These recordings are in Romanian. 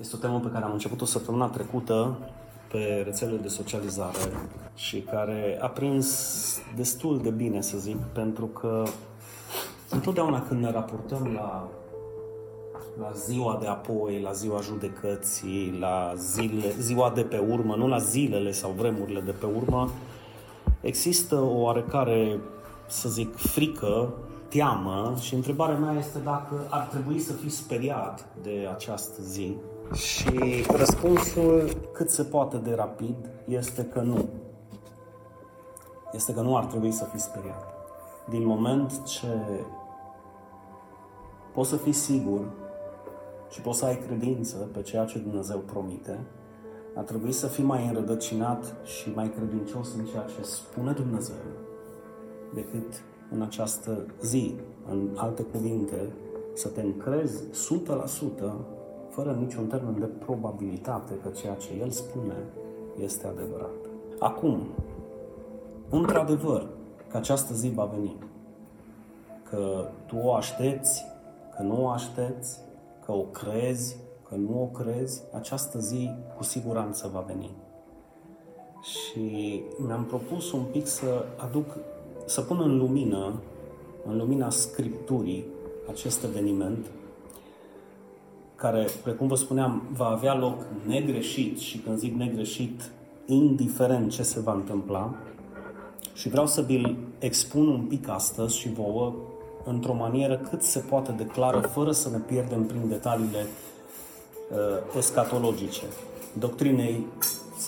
Este o temă pe care am început-o săptămâna trecută pe rețelele de socializare și care a prins destul de bine, să zic, pentru că întotdeauna când ne raportăm la, la ziua de apoi, la ziua judecății, la zile, ziua de pe urmă, nu la zilele sau vremurile de pe urmă, există o oarecare, să zic, frică, teamă și întrebarea mea este dacă ar trebui să fii speriat de această zi și răspunsul cât se poate de rapid este că nu. Este că nu ar trebui să fii speriat. Din moment ce poți să fii sigur și poți să ai credință pe ceea ce Dumnezeu promite, ar trebui să fii mai înrădăcinat și mai credincios în ceea ce spune Dumnezeu decât în această zi. În alte cuvinte, să te încrezi 100% fără niciun termen de probabilitate că ceea ce El spune este adevărat. Acum, într-adevăr, că această zi va veni, că tu o aștepți, că nu o aștepți, că o crezi, că nu o crezi, această zi cu siguranță va veni. Și mi-am propus un pic să aduc, să pun în lumină, în lumina Scripturii, acest eveniment, care, precum vă spuneam, va avea loc negreșit și când zic negreșit, indiferent ce se va întâmpla. Și vreau să vi-l expun un pic astăzi și vouă într-o manieră cât se poate de clară, fără să ne pierdem prin detaliile uh, escatologice, doctrinei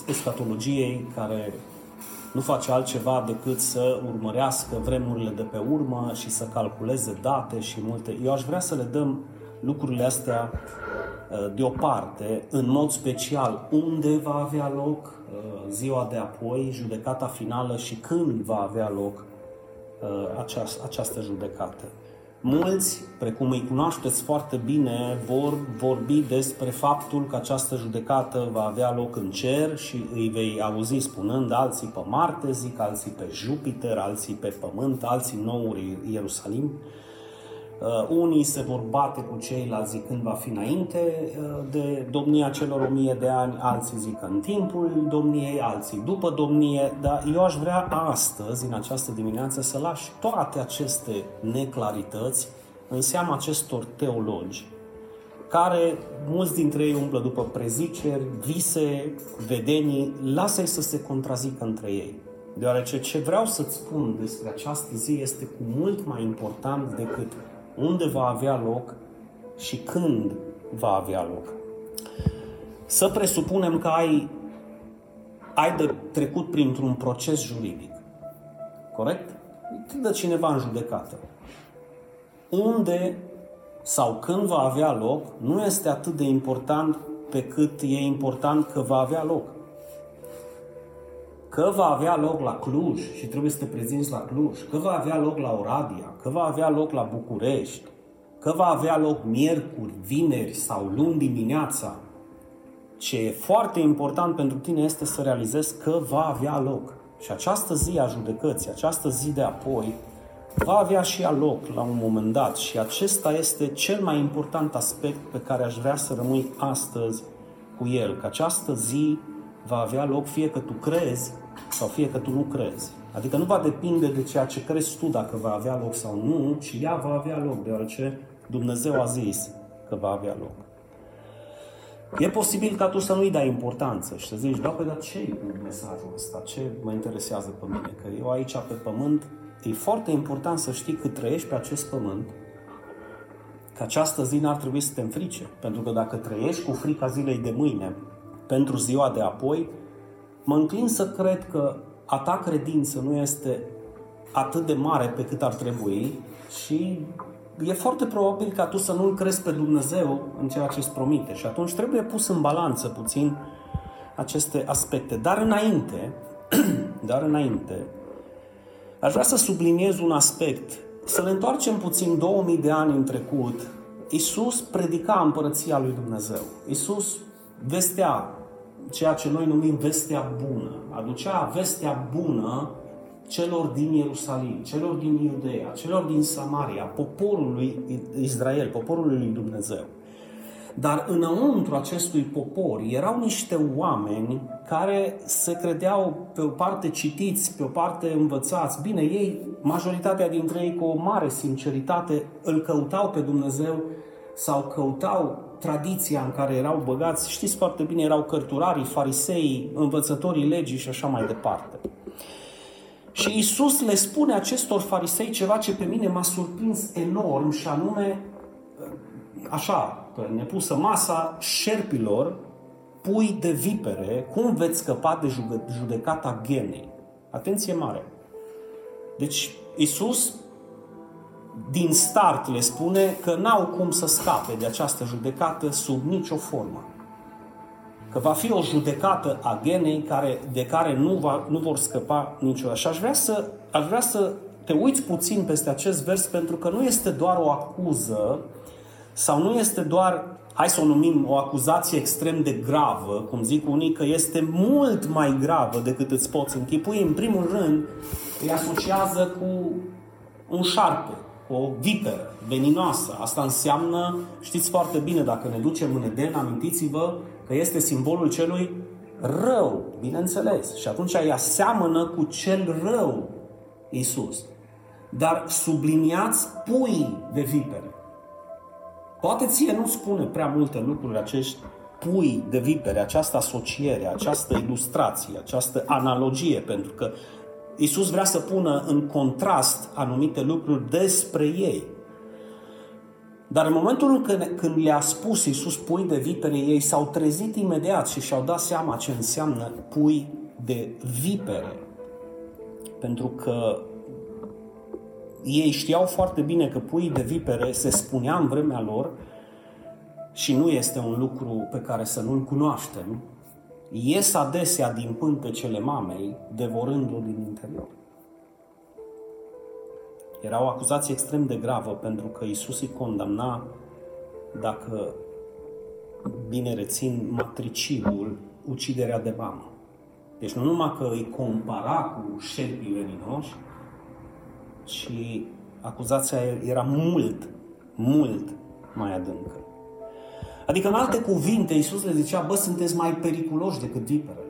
escatologiei care nu face altceva decât să urmărească vremurile de pe urmă și să calculeze date și multe. Eu aș vrea să le dăm lucrurile astea uh, deoparte, în mod special, unde va avea loc uh, ziua de apoi, judecata finală și când va avea loc uh, această, această judecată. Mulți, precum îi cunoașteți foarte bine, vor vorbi despre faptul că această judecată va avea loc în cer și îi vei auzi spunând alții pe Marte, zic, alții pe Jupiter, alții pe Pământ, alții nouri Ierusalim. Uh, unii se vor bate cu ceilalți când va fi înainte uh, de domnia celor o mie de ani, alții zic în timpul domniei, alții după domnie, dar eu aș vrea astăzi, în această dimineață, să lași toate aceste neclarități în seama acestor teologi, care mulți dintre ei umblă după preziceri, vise, vedenii, lasă-i să se contrazică între ei. Deoarece ce vreau să-ți spun despre această zi este cu mult mai important decât unde va avea loc și când va avea loc. Să presupunem că ai, ai de trecut printr-un proces juridic. Corect? Te dă cineva în judecată. Unde sau când va avea loc nu este atât de important pe cât e important că va avea loc. Că va avea loc la Cluj și trebuie să te prezinți la Cluj, că va avea loc la Oradea, că va avea loc la București, că va avea loc miercuri, vineri sau luni dimineața, ce e foarte important pentru tine este să realizezi că va avea loc. Și această zi a judecății, această zi de apoi, va avea și ea loc la un moment dat și acesta este cel mai important aspect pe care aș vrea să rămâi astăzi cu el, că această zi va avea loc fie că tu crezi sau fie că tu nu crezi. Adică nu va depinde de ceea ce crezi tu dacă va avea loc sau nu, ci ea va avea loc, deoarece Dumnezeu a zis că va avea loc. E posibil ca tu să nu-i dai importanță și să zici, da, păi, dar ce e cu mesajul ăsta? Ce mă interesează pe mine? Că eu aici pe pământ, e foarte important să știi că trăiești pe acest pământ, că această zi n-ar trebui să te înfrice. Pentru că dacă trăiești cu frica zilei de mâine, pentru ziua de apoi, mă înclin să cred că a ta credință nu este atât de mare pe cât ar trebui și e foarte probabil ca tu să nu-L crezi pe Dumnezeu în ceea ce îți promite. Și atunci trebuie pus în balanță puțin aceste aspecte. Dar înainte, dar înainte, aș vrea să subliniez un aspect. Să ne întoarcem puțin 2000 de ani în trecut. Iisus predica împărăția lui Dumnezeu. Iisus vestea ceea ce noi numim vestea bună. Aducea vestea bună celor din Ierusalim, celor din Iudeea, celor din Samaria, poporului Israel, poporului lui Dumnezeu. Dar înăuntru acestui popor erau niște oameni care se credeau pe o parte citiți, pe o parte învățați. Bine, ei, majoritatea dintre ei cu o mare sinceritate, îl căutau pe Dumnezeu sau căutau tradiția în care erau băgați. Știți foarte bine, erau cărturarii, farisei, învățătorii legii și așa mai departe. Și Isus le spune acestor farisei ceva ce pe mine m-a surprins enorm și anume, așa, nepusă masa șerpilor, pui de vipere, cum veți scăpa de judecata genei? Atenție mare! Deci Isus din start le spune că n-au cum să scape de această judecată sub nicio formă. Că va fi o judecată a genei care, de care nu, va, nu vor scăpa niciodată. Și aș vrea, să, aș vrea să te uiți puțin peste acest vers pentru că nu este doar o acuză sau nu este doar, hai să o numim, o acuzație extrem de gravă, cum zic unii, că este mult mai gravă decât îți poți închipui. În primul rând, îi asociază cu un șarpe, o viperă veninoasă. Asta înseamnă, știți foarte bine, dacă ne ducem în Eden, amintiți-vă că este simbolul celui rău, bineînțeles. Și atunci ea seamănă cu cel rău, Isus. Dar subliniați pui de vipere. Poate ție nu spune prea multe lucruri acești pui de vipere, această asociere, această ilustrație, această analogie, pentru că Isus vrea să pună în contrast anumite lucruri despre ei. Dar în momentul când, când le-a spus Isus pui de vipere, ei s-au trezit imediat și și-au dat seama ce înseamnă pui de vipere. Pentru că ei știau foarte bine că puii de vipere se spunea în vremea lor și nu este un lucru pe care să nu-l cunoaștem, ies adesea din pântecele mamei, devorându-l din interior. Era o acuzație extrem de gravă pentru că Isus îi condamna dacă bine rețin matricidul, uciderea de mamă. Deci nu numai că îi compara cu șerpii veninoși, ci acuzația era mult, mult mai adâncă. Adică, în alte cuvinte, Iisus le zicea, bă, sunteți mai periculoși decât viperele.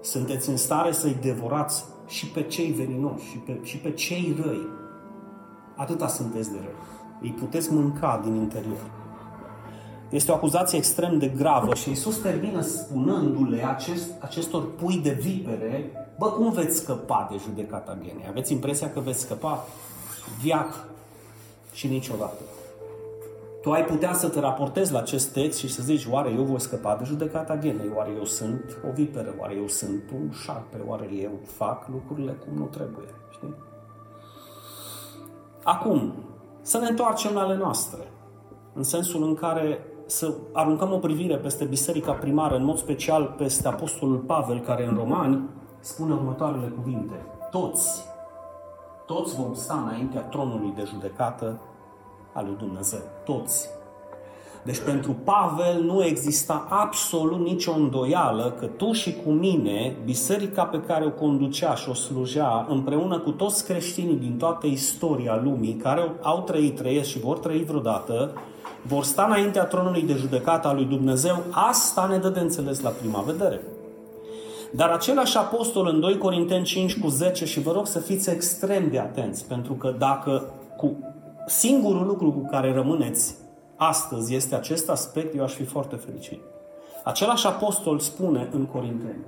Sunteți în stare să-i devorați și pe cei veninoși, și pe, și pe cei răi. Atâta sunteți de răi. Îi puteți mânca din interior. Este o acuzație extrem de gravă și Iisus termină spunându-le acest, acestor pui de vipere, bă, cum veți scăpa de judecata genei? Aveți impresia că veți scăpa? Viac și niciodată. Tu ai putea să te raportezi la acest text și să zici, oare eu voi scăpa de judecata genei? Oare eu sunt o viperă? Oare eu sunt un șarpe? Oare eu fac lucrurile cum nu trebuie? Știi? Acum, să ne întoarcem la ale noastre, în sensul în care să aruncăm o privire peste biserica primară, în mod special peste Apostolul Pavel, care în Romani spune următoarele cuvinte. Toți, toți vom sta înaintea tronului de judecată al lui Dumnezeu. Toți. Deci pentru Pavel nu exista absolut nicio îndoială că tu și cu mine, biserica pe care o conducea și o slujea, împreună cu toți creștinii din toată istoria lumii, care au trăit, trăiesc și vor trăi vreodată, vor sta înaintea tronului de judecată al lui Dumnezeu, asta ne dă de înțeles la prima vedere. Dar același apostol în 2 Corinteni 5 cu 10 și vă rog să fiți extrem de atenți, pentru că dacă cu singurul lucru cu care rămâneți astăzi este acest aspect, eu aș fi foarte fericit. Același apostol spune în Corinteni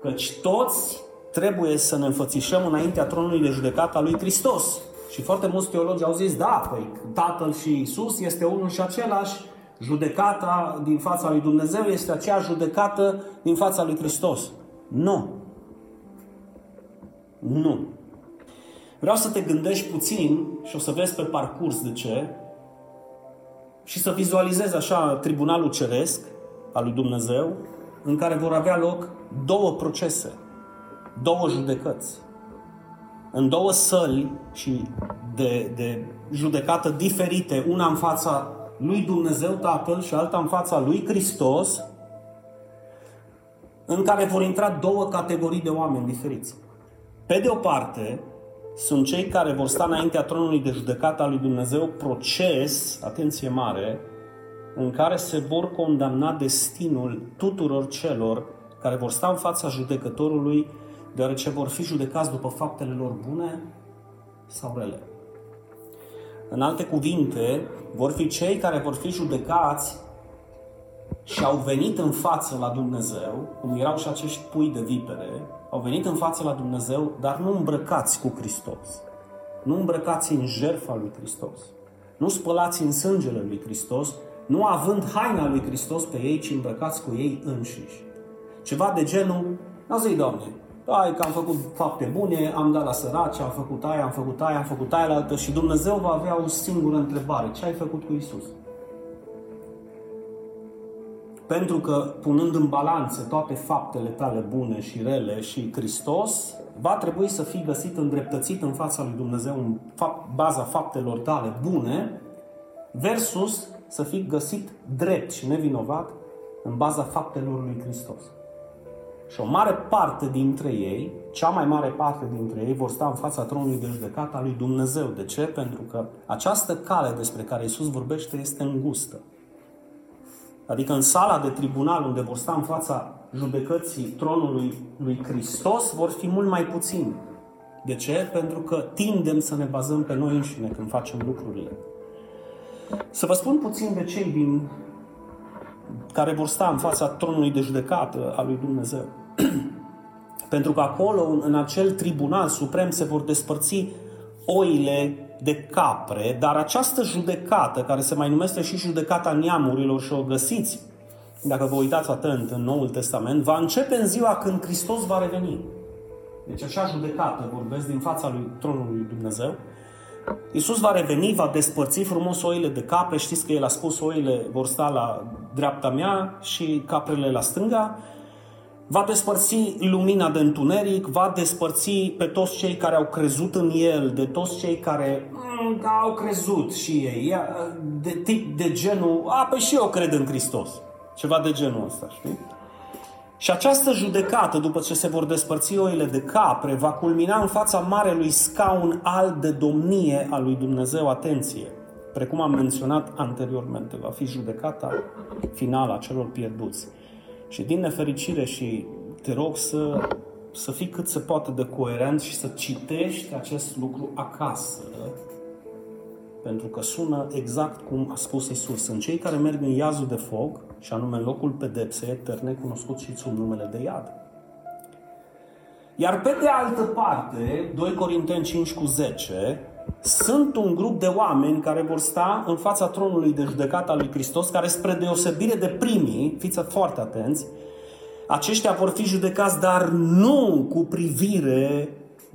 căci toți trebuie să ne înfățișăm înaintea tronului de judecată a lui Hristos. Și foarte mulți teologi au zis, da, păi Tatăl și Isus este unul și același, judecata din fața lui Dumnezeu este aceea judecată din fața lui Hristos. Nu. Nu. Vreau să te gândești puțin și o să vezi pe parcurs de ce și să vizualizezi așa tribunalul ceresc al lui Dumnezeu în care vor avea loc două procese, două judecăți, în două săli și de, de judecată diferite, una în fața lui Dumnezeu Tatăl și alta în fața lui Hristos, în care vor intra două categorii de oameni diferiți. Pe de o parte, sunt cei care vor sta înaintea tronului de judecată al lui Dumnezeu, proces, atenție mare, în care se vor condamna destinul tuturor celor care vor sta în fața judecătorului, deoarece vor fi judecați după faptele lor bune sau rele. În alte cuvinte, vor fi cei care vor fi judecați și au venit în față la Dumnezeu, cum erau și acești pui de vipere, au venit în față la Dumnezeu, dar nu îmbrăcați cu Hristos. Nu îmbrăcați în jertfa lui Hristos. Nu spălați în sângele lui Hristos, nu având haina lui Hristos pe ei, ci îmbrăcați cu ei înșiși. Ceva de genul, nu zi, Doamne, ai că am făcut fapte bune, am dat la săraci, am făcut aia, am făcut aia, am făcut aia la altă și Dumnezeu va avea o singură întrebare. Ce ai făcut cu Isus? Pentru că, punând în balanță toate faptele tale bune și rele și Hristos, va trebui să fii găsit îndreptățit în fața lui Dumnezeu în fapt, baza faptelor tale bune, versus să fii găsit drept și nevinovat în baza faptelor lui Hristos. Și o mare parte dintre ei, cea mai mare parte dintre ei, vor sta în fața tronului de judecată a lui Dumnezeu. De ce? Pentru că această cale despre care Isus vorbește este îngustă. Adică în sala de tribunal unde vor sta în fața judecății tronului lui Hristos vor fi mult mai puțini. De ce? Pentru că tindem să ne bazăm pe noi înșine când facem lucrurile. Să vă spun puțin de cei din care vor sta în fața tronului de judecată a lui Dumnezeu. Pentru că acolo, în acel tribunal suprem, se vor despărți oile de capre, dar această judecată, care se mai numește și judecata neamurilor și o găsiți, dacă vă uitați atent în Noul Testament, va începe în ziua când Hristos va reveni. Deci așa judecată, vorbesc din fața lui tronului lui Dumnezeu. Iisus va reveni, va despărți frumos oile de capre. Știți că El a spus oile vor sta la dreapta mea și caprele la stânga va despărți lumina de întuneric, va despărți pe toți cei care au crezut în El, de toți cei care mm, au crezut și ei, de tip de genul, a, păi și eu cred în Hristos. Ceva de genul ăsta, știi? Și această judecată, după ce se vor despărți oile de capre, va culmina în fața marelui scaun alb de domnie a lui Dumnezeu. Atenție! Precum am menționat anteriormente, va fi judecata finală a celor pierduți. Și din nefericire și te rog să, să fii cât se poate de coerent și să citești acest lucru acasă, pentru că sună exact cum a spus Isus. Sunt cei care merg în iazul de foc, și anume în locul pedepsei eterne, cunoscut și sub numele de iad. Iar pe de altă parte, 2 Corinteni 5 cu 10, sunt un grup de oameni care vor sta în fața tronului de judecată al lui Hristos, care spre deosebire de primii, fiți foarte atenți, aceștia vor fi judecați, dar nu cu privire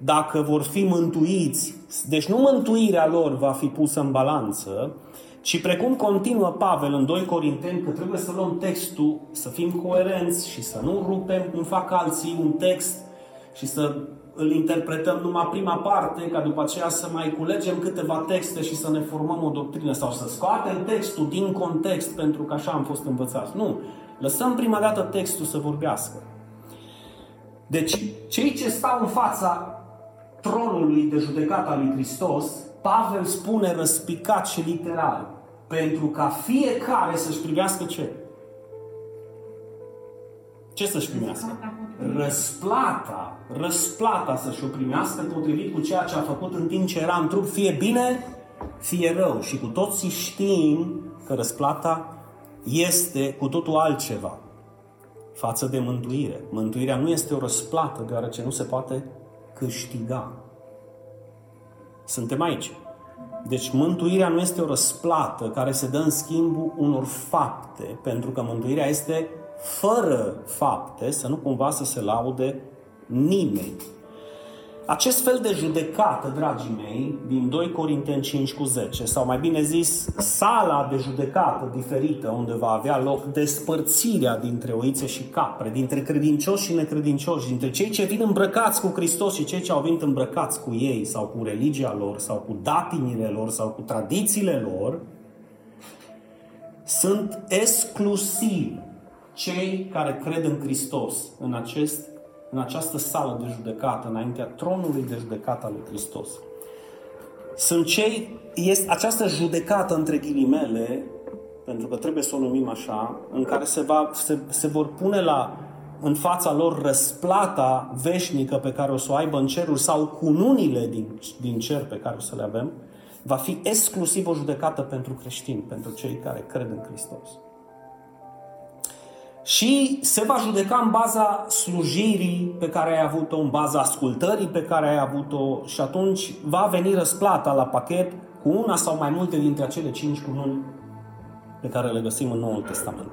dacă vor fi mântuiți. Deci nu mântuirea lor va fi pusă în balanță, ci precum continuă Pavel în 2 Corinteni, că trebuie să luăm textul, să fim coerenți și să nu rupem cum fac alții un text și să îl interpretăm numai prima parte, ca după aceea să mai culegem câteva texte și să ne formăm o doctrină sau să scoatem textul din context pentru că așa am fost învățați. Nu. Lăsăm prima dată textul să vorbească. Deci, cei ce stau în fața tronului de judecată al lui Hristos, Pavel spune răspicat și literal, pentru ca fiecare să-și privească ce? Ce să-și primească? Răsplata. Răsplata să-și o primească potrivit cu ceea ce a făcut în timp ce era în trup, fie bine, fie rău. Și cu toții știm că răsplata este cu totul altceva față de mântuire. Mântuirea nu este o răsplată, deoarece nu se poate câștiga. Suntem aici. Deci mântuirea nu este o răsplată care se dă în schimbul unor fapte, pentru că mântuirea este fără fapte, să nu cumva să se laude nimeni. Acest fel de judecată, dragii mei, din 2 Corinteni 5 cu 10, sau mai bine zis, sala de judecată diferită unde va avea loc despărțirea dintre oițe și capre, dintre credincioși și necredincioși, dintre cei ce vin îmbrăcați cu Hristos și cei ce au venit îmbrăcați cu ei, sau cu religia lor, sau cu datinile lor, sau cu tradițiile lor, sunt exclusiv cei care cred în Hristos, în, acest, în această sală de judecată, înaintea tronului de judecată al lui Hristos. Sunt cei, este, această judecată între ghilimele pentru că trebuie să o numim așa, în care se, va, se, se vor pune la, în fața lor răsplata veșnică pe care o să o aibă în cerul sau cununile din, din cer pe care o să le avem, va fi exclusiv o judecată pentru creștini, pentru cei care cred în Hristos. Și se va judeca în baza slujirii pe care ai avut-o, în baza ascultării pe care ai avut-o și atunci va veni răsplata la pachet cu una sau mai multe dintre acele cinci cununi pe care le găsim în Noul Testament.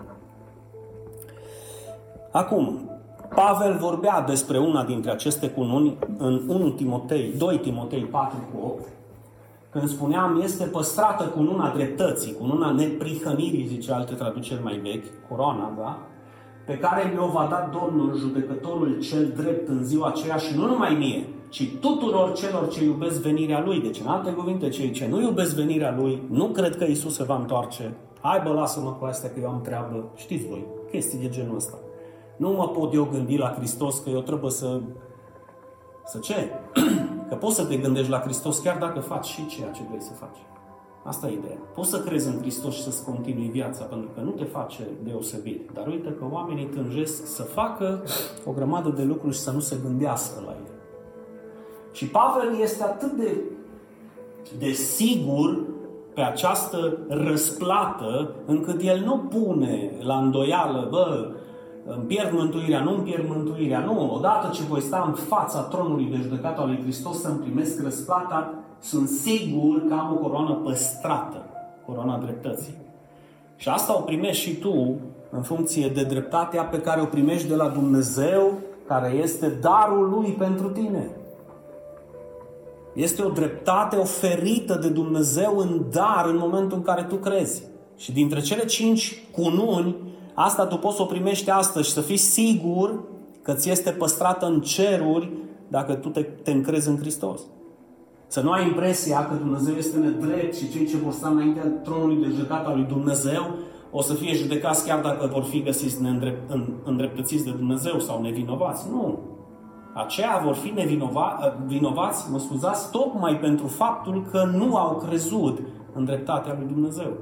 Acum, Pavel vorbea despre una dintre aceste cununi în 1 Timotei, 2 Timotei 4 cu 8, când spuneam, este păstrată cununa dreptății, cununa neprihănirii, zice alte traduceri mai vechi, coroana, da? Pe care mi-o va da Domnul, judecătorul cel drept în ziua aceea și nu numai mie, ci tuturor celor ce iubesc venirea Lui. Deci, în alte cuvinte, cei ce nu iubesc venirea Lui, nu cred că Isus se va întoarce. Hai bă, lasă-mă cu astea că eu am treabă. Știți voi, chestii de genul ăsta. Nu mă pot eu gândi la Hristos că eu trebuie să... Să ce? că poți să te gândești la Hristos chiar dacă faci și ceea ce vrei să faci. Asta e ideea. Poți să crezi în Hristos și să-ți continui viața, pentru că nu te face deosebit. Dar uite că oamenii tânjesc să facă o grămadă de lucruri și să nu se gândească la ele. Și Pavel este atât de, de sigur pe această răsplată, încât el nu pune la îndoială, bă, îmi pierd mântuirea, nu îmi pierd mântuirea. Nu, odată ce voi sta în fața tronului de judecată al lui Hristos să-mi primesc răsplata, sunt sigur că am o coroană păstrată, coroana dreptății. Și asta o primești și tu în funcție de dreptatea pe care o primești de la Dumnezeu, care este darul Lui pentru tine. Este o dreptate oferită de Dumnezeu în dar în momentul în care tu crezi. Și dintre cele cinci cununi, asta tu poți să o primești astăzi și să fii sigur că ți este păstrată în ceruri dacă tu te, te încrezi în Hristos. Să nu ai impresia că Dumnezeu este nedrept și cei ce vor sta înaintea tronului de judecată al lui Dumnezeu o să fie judecați chiar dacă vor fi găsiți îndreptățiți de Dumnezeu sau nevinovați. Nu. Aceia vor fi nevinova, vinovați, mă scuzați, tocmai pentru faptul că nu au crezut în dreptatea lui Dumnezeu.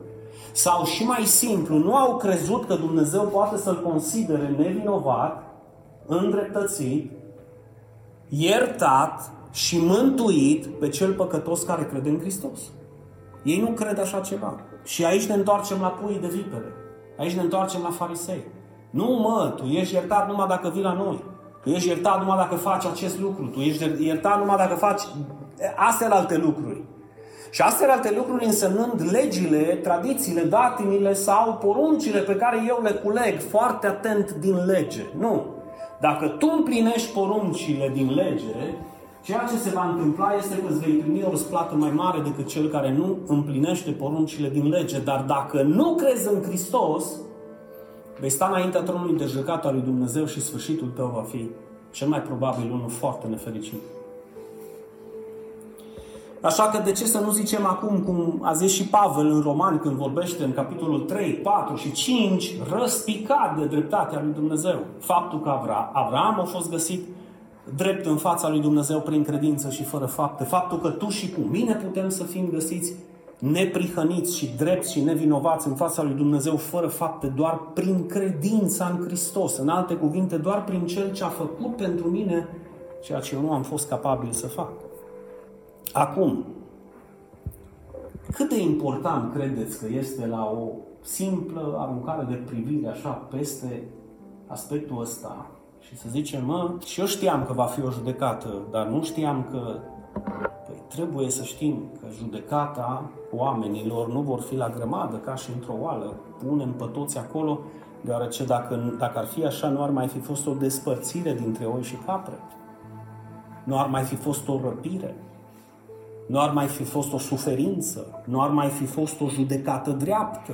Sau și mai simplu, nu au crezut că Dumnezeu poate să-l considere nevinovat, îndreptățit, iertat și mântuit pe cel păcătos care crede în Hristos. Ei nu cred așa ceva. Și aici ne întoarcem la puii de vipere. Aici ne întoarcem la farisei. Nu mă, tu ești iertat numai dacă vii la noi. Tu ești iertat numai dacă faci acest lucru. Tu ești iertat numai dacă faci astea alte lucruri. Și astea alte lucruri însemnând legile, tradițiile, datinile sau poruncile pe care eu le culeg foarte atent din lege. Nu. Dacă tu împlinești poruncile din lege, ceea ce se va întâmpla este că îți vei primi o răsplată mai mare decât cel care nu împlinește poruncile din lege. Dar dacă nu crezi în Hristos, vei sta înaintea tronului de judecată al lui Dumnezeu și sfârșitul tău va fi cel mai probabil unul foarte nefericit. Așa că de ce să nu zicem acum, cum a zis și Pavel în Roman când vorbește în capitolul 3, 4 și 5, răspicat de dreptatea lui Dumnezeu. Faptul că Avram a fost găsit drept în fața lui Dumnezeu prin credință și fără fapte. Faptul că tu și cu mine putem să fim găsiți neprihăniți și drepți și nevinovați în fața lui Dumnezeu fără fapte, doar prin credința în Hristos. În alte cuvinte, doar prin Cel ce a făcut pentru mine ceea ce eu nu am fost capabil să fac. Acum, cât de important credeți că este la o simplă aruncare de privire așa peste aspectul ăsta și să zicem, mă, și eu știam că va fi o judecată, dar nu știam că păi, trebuie să știm că judecata oamenilor nu vor fi la grămadă ca și într-o oală. Punem pe toți acolo, deoarece dacă, dacă ar fi așa, nu ar mai fi fost o despărțire dintre oi și capre. Nu ar mai fi fost o răpire nu ar mai fi fost o suferință, nu ar mai fi fost o judecată dreaptă.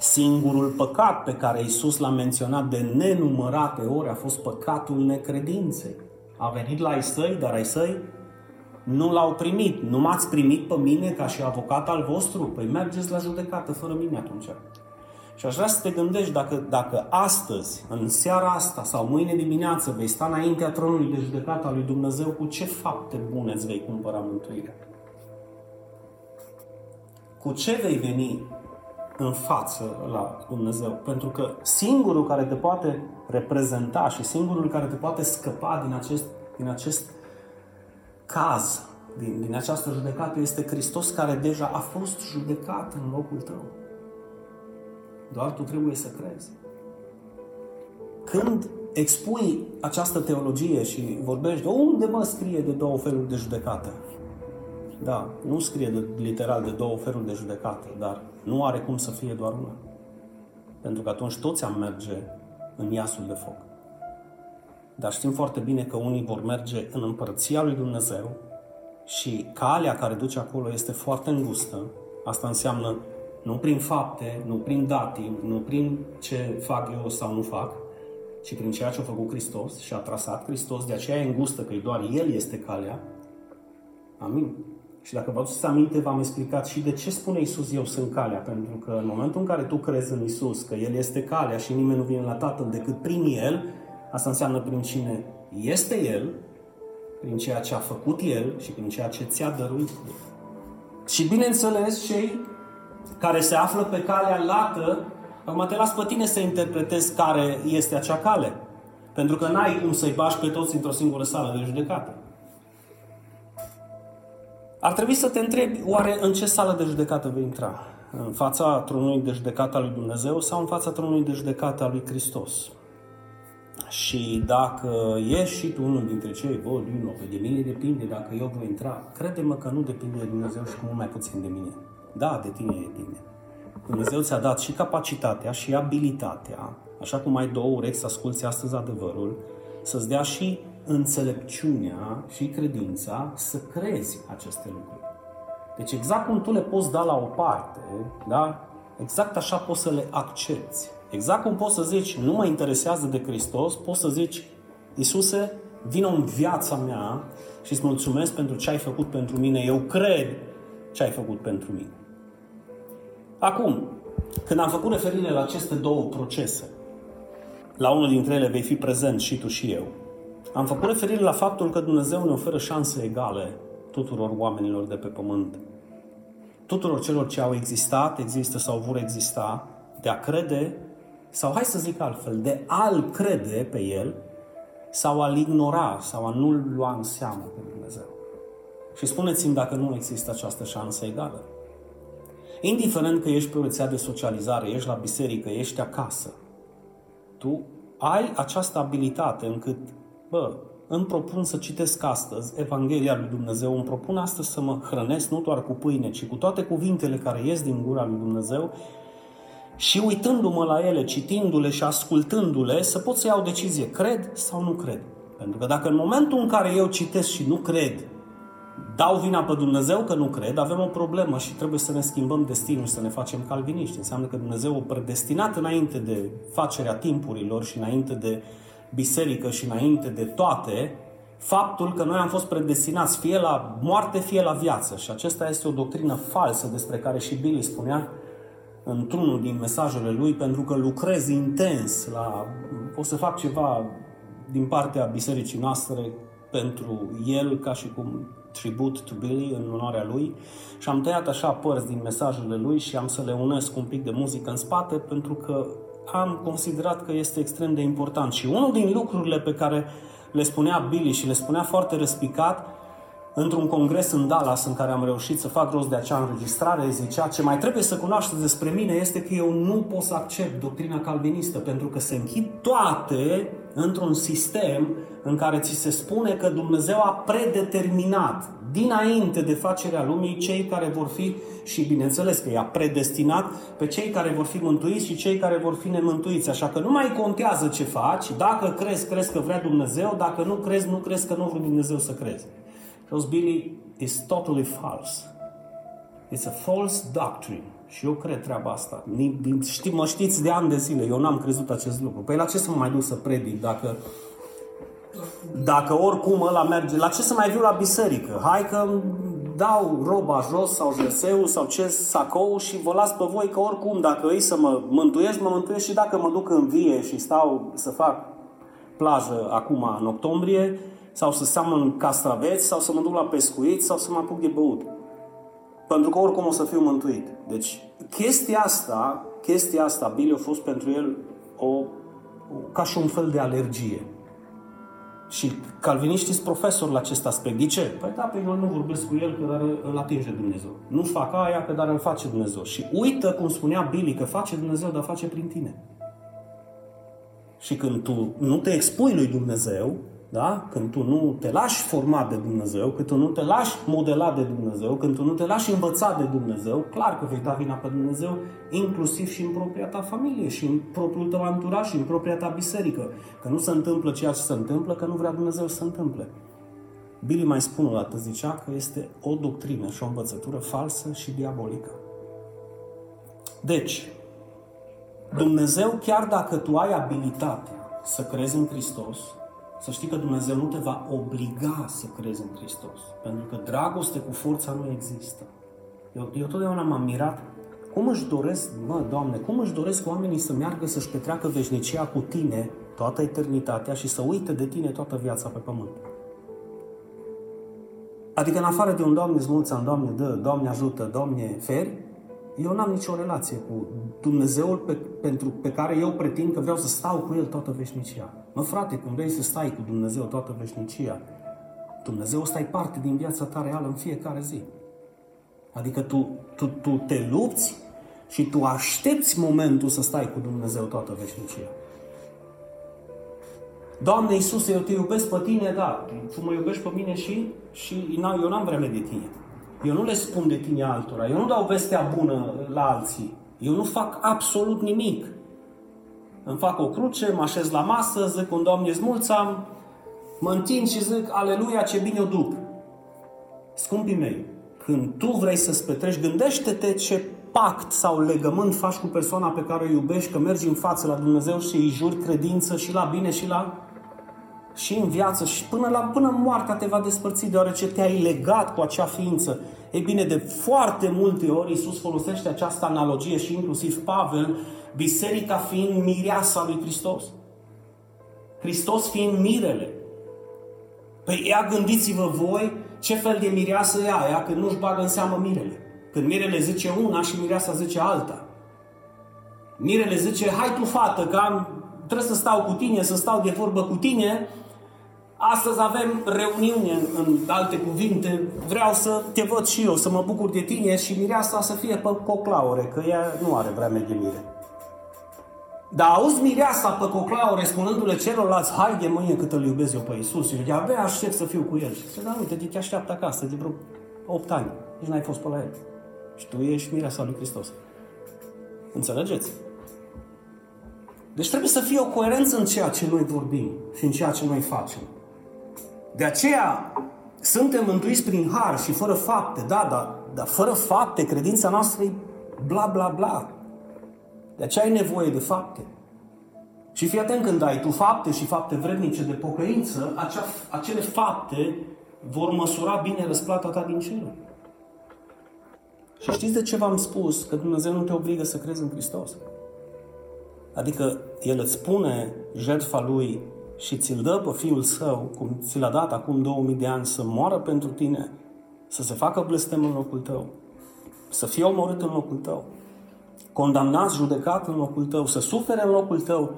Singurul păcat pe care Isus l-a menționat de nenumărate ori a fost păcatul necredinței. A venit la ai săi, dar ai săi nu l-au primit. Nu m-ați primit pe mine ca și avocat al vostru? Păi mergeți la judecată fără mine atunci. Și aș vrea să te gândești dacă, dacă astăzi, în seara asta sau mâine dimineață vei sta înaintea tronului de judecată al lui Dumnezeu, cu ce fapte bune îți vei cumpăra mântuirea? cu ce vei veni în față la Dumnezeu. Pentru că singurul care te poate reprezenta și singurul care te poate scăpa din acest, din acest caz, din, din această judecată, este Hristos care deja a fost judecat în locul tău. Doar tu trebuie să crezi. Când expui această teologie și vorbești de unde mă scrie de două feluri de judecată, da, nu scrie de, literal de două feluri de judecată, dar nu are cum să fie doar una. Pentru că atunci toți am merge în iasul de foc. Dar știm foarte bine că unii vor merge în împărăția lui Dumnezeu și calea care duce acolo este foarte îngustă. Asta înseamnă nu prin fapte, nu prin datii, nu prin ce fac eu sau nu fac, ci prin ceea ce a făcut Hristos și a trasat Hristos. De aceea e îngustă, că doar El este calea. Amin. Și dacă vă aduceți aminte, v-am explicat și de ce spune Isus eu sunt calea. Pentru că în momentul în care tu crezi în Isus, că El este calea și nimeni nu vine la Tatăl decât prin El, asta înseamnă prin cine este El, prin ceea ce a făcut El și prin ceea ce ți-a dăruit El. Și bineînțeles, cei care se află pe calea lată, acum te las pe tine să interpretezi care este acea cale. Pentru că n-ai cum să-i bași pe toți într-o singură sală de judecată. Ar trebui să te întrebi, oare în ce sală de judecată vei intra? În fața tronului de judecată al lui Dumnezeu sau în fața tronului de judecată al lui Hristos? Și dacă ești și tu unul dintre cei, bă, Lino, pe de mine depinde dacă eu voi intra, crede-mă că nu depinde de Dumnezeu și mult mai puțin de mine. Da, de tine depinde. Dumnezeu ți-a dat și capacitatea și abilitatea, așa cum ai două urechi să asculți astăzi adevărul, să-ți dea și înțelepciunea și credința să crezi aceste lucruri. Deci exact cum tu le poți da la o parte, da? exact așa poți să le accepti. Exact cum poți să zici, nu mă interesează de Hristos, poți să zici, Iisuse, vină în viața mea și îți mulțumesc pentru ce ai făcut pentru mine. Eu cred ce ai făcut pentru mine. Acum, când am făcut referire la aceste două procese, la unul dintre ele vei fi prezent și tu și eu. Am făcut referire la faptul că Dumnezeu ne oferă șanse egale tuturor oamenilor de pe pământ. Tuturor celor ce au existat, există sau vor exista, de a crede, sau hai să zic altfel, de a-L crede pe El, sau a-L ignora, sau a nu-L lua în seamă pe Dumnezeu. Și spuneți-mi dacă nu există această șansă egală. Indiferent că ești pe o rețea de socializare, ești la biserică, ești acasă, tu ai această abilitate încât bă, îmi propun să citesc astăzi Evanghelia lui Dumnezeu, îmi propun astăzi să mă hrănesc nu doar cu pâine, ci cu toate cuvintele care ies din gura lui Dumnezeu și uitându-mă la ele, citindu-le și ascultându-le, să pot să iau decizie, cred sau nu cred. Pentru că dacă în momentul în care eu citesc și nu cred, dau vina pe Dumnezeu că nu cred, avem o problemă și trebuie să ne schimbăm destinul și să ne facem calviniști. Înseamnă că Dumnezeu o predestinat înainte de facerea timpurilor și înainte de biserică și înainte de toate, faptul că noi am fost predestinați fie la moarte, fie la viață. Și acesta este o doctrină falsă despre care și Billy spunea într-unul din mesajele lui, pentru că lucrez intens la... o să fac ceva din partea bisericii noastre pentru el, ca și cum tribut to Billy în onoarea lui și am tăiat așa părți din mesajele lui și am să le unesc un pic de muzică în spate pentru că am considerat că este extrem de important. Și unul din lucrurile pe care le spunea Billy și le spunea foarte răspicat, într-un congres în Dallas în care am reușit să fac rost de acea înregistrare, zicea ce mai trebuie să cunoașteți despre mine este că eu nu pot să accept doctrina calvinistă pentru că se închid toate într-un sistem în care ți se spune că Dumnezeu a predeterminat dinainte de facerea lumii cei care vor fi și bineînțeles că i-a predestinat pe cei care vor fi mântuiți și cei care vor fi nemântuiți. Așa că nu mai contează ce faci, dacă crezi, crezi că vrea Dumnezeu, dacă nu crezi, nu crezi că nu vrea Dumnezeu să crezi. Și Billy, is totally false. It's a false doctrine. Și eu cred treaba asta. Știi, mă știți de ani de zile, eu n-am crezut acest lucru. Păi la ce să mă mai duc să predic dacă dacă oricum ăla merge, la ce să mai viu la biserică? Hai că dau roba jos sau jerseu sau ce sacou și vă las pe voi că oricum dacă îi să mă mântuiesc, mă mântuiesc și dacă mă duc în vie și stau să fac plajă acum în octombrie sau să seamăn castraveți sau să mă duc la pescuit sau să mă apuc de băut. Pentru că oricum o să fiu mântuit. Deci, chestia asta, chestia asta, Billy a fost pentru el o, ca și un fel de alergie. Și calviniștii sunt profesori la acest aspect. De ce? Păi da, pe eu nu vorbesc cu el, că dar îl atinge Dumnezeu. Nu fac aia, că dar îl face Dumnezeu. Și uită, cum spunea Billy, că face Dumnezeu, dar face prin tine. Și când tu nu te expui lui Dumnezeu, da? Când tu nu te lași format de Dumnezeu, când tu nu te lași modelat de Dumnezeu, când tu nu te lași învățat de Dumnezeu, clar că vei da vina pe Dumnezeu, inclusiv și în propria ta familie, și în propriul tău anturaj, și în propria ta biserică. Că nu se întâmplă ceea ce se întâmplă, că nu vrea Dumnezeu să se întâmple. Billy mai spune o dată, zicea că este o doctrină și o învățătură falsă și diabolică. Deci, Dumnezeu, chiar dacă tu ai abilitatea să crezi în Hristos, să știi că Dumnezeu nu te va obliga să crezi în Hristos. Pentru că dragoste cu forța nu există. Eu, eu totdeauna m-am mirat cum își doresc, mă, Doamne, cum își doresc oamenii să meargă să-și petreacă veșnicia cu Tine toată eternitatea și să uite de Tine toată viața pe pământ. Adică în afară de un Doamne zmulța, Doamne dă, Doamne ajută, Doamne feri, eu n-am nicio relație cu Dumnezeul pe, pentru, pe care eu pretind că vreau să stau cu El toată veșnicia. Mă, frate, când vrei să stai cu Dumnezeu toată veșnicia, Dumnezeu stai parte din viața ta reală în fiecare zi. Adică tu, tu, tu te lupți și tu aștepți momentul să stai cu Dumnezeu toată veșnicia. Doamne Iisuse, eu te iubesc pe tine, da, tu mă iubești pe mine și, și eu n-am vreme de tine. Eu nu le spun de tine altora. Eu nu dau vestea bună la alții. Eu nu fac absolut nimic. Îmi fac o cruce, mă așez la masă, zic un Doamne mulțam, mă întind și zic, aleluia, ce bine o duc. Scumpii mei, când tu vrei să-ți petrești, gândește-te ce pact sau legământ faci cu persoana pe care o iubești, că mergi în față la Dumnezeu și îi juri credință și la bine și la și în viață și până la până moartea te va despărți deoarece te-ai legat cu acea ființă. Ei bine, de foarte multe ori Iisus folosește această analogie și inclusiv Pavel, biserica fiind mireasa lui Hristos. Hristos fiind mirele. Păi ia gândiți-vă voi ce fel de mireasă e aia când nu-și bagă în seamă mirele. Când mirele zice una și mireasa zice alta. Mirele zice, hai tu fată, că am, trebuie să stau cu tine, să stau de vorbă cu tine, Astăzi avem reuniune în, în alte cuvinte. Vreau să te văd și eu, să mă bucur de tine și mireasa să fie pe coclaure, că ea nu are vreme de mire. Dar auzi mireasa pe coclaure spunându-le celorlalți, haide mâine cât îl iubesc eu pe Iisus, eu de-abia aștept să fiu cu el. Și zice, da, uite, te așteaptă acasă de vreo 8 ani, nici n-ai fost pe la el. Și tu ești mireasa lui Hristos. Înțelegeți? Deci trebuie să fie o coerență în ceea ce noi vorbim și în ceea ce noi facem. De aceea suntem mântuiți prin har și fără fapte, da, dar, dar fără fapte, credința noastră e bla, bla, bla. De aceea ai nevoie de fapte. Și fii atent când ai tu fapte și fapte vrednice de pocăință, acea, acele fapte vor măsura bine răsplata ta din cerul. Și știți de ce v-am spus? Că Dumnezeu nu te obligă să crezi în Hristos. Adică El îți spune jertfa Lui și ți-l dă pe Fiul Său, cum ți l-a dat acum 2000 de ani, să moară pentru tine, să se facă blestem în locul tău, să fie omorât în locul tău, condamnat, judecat în locul tău, să sufere în locul tău,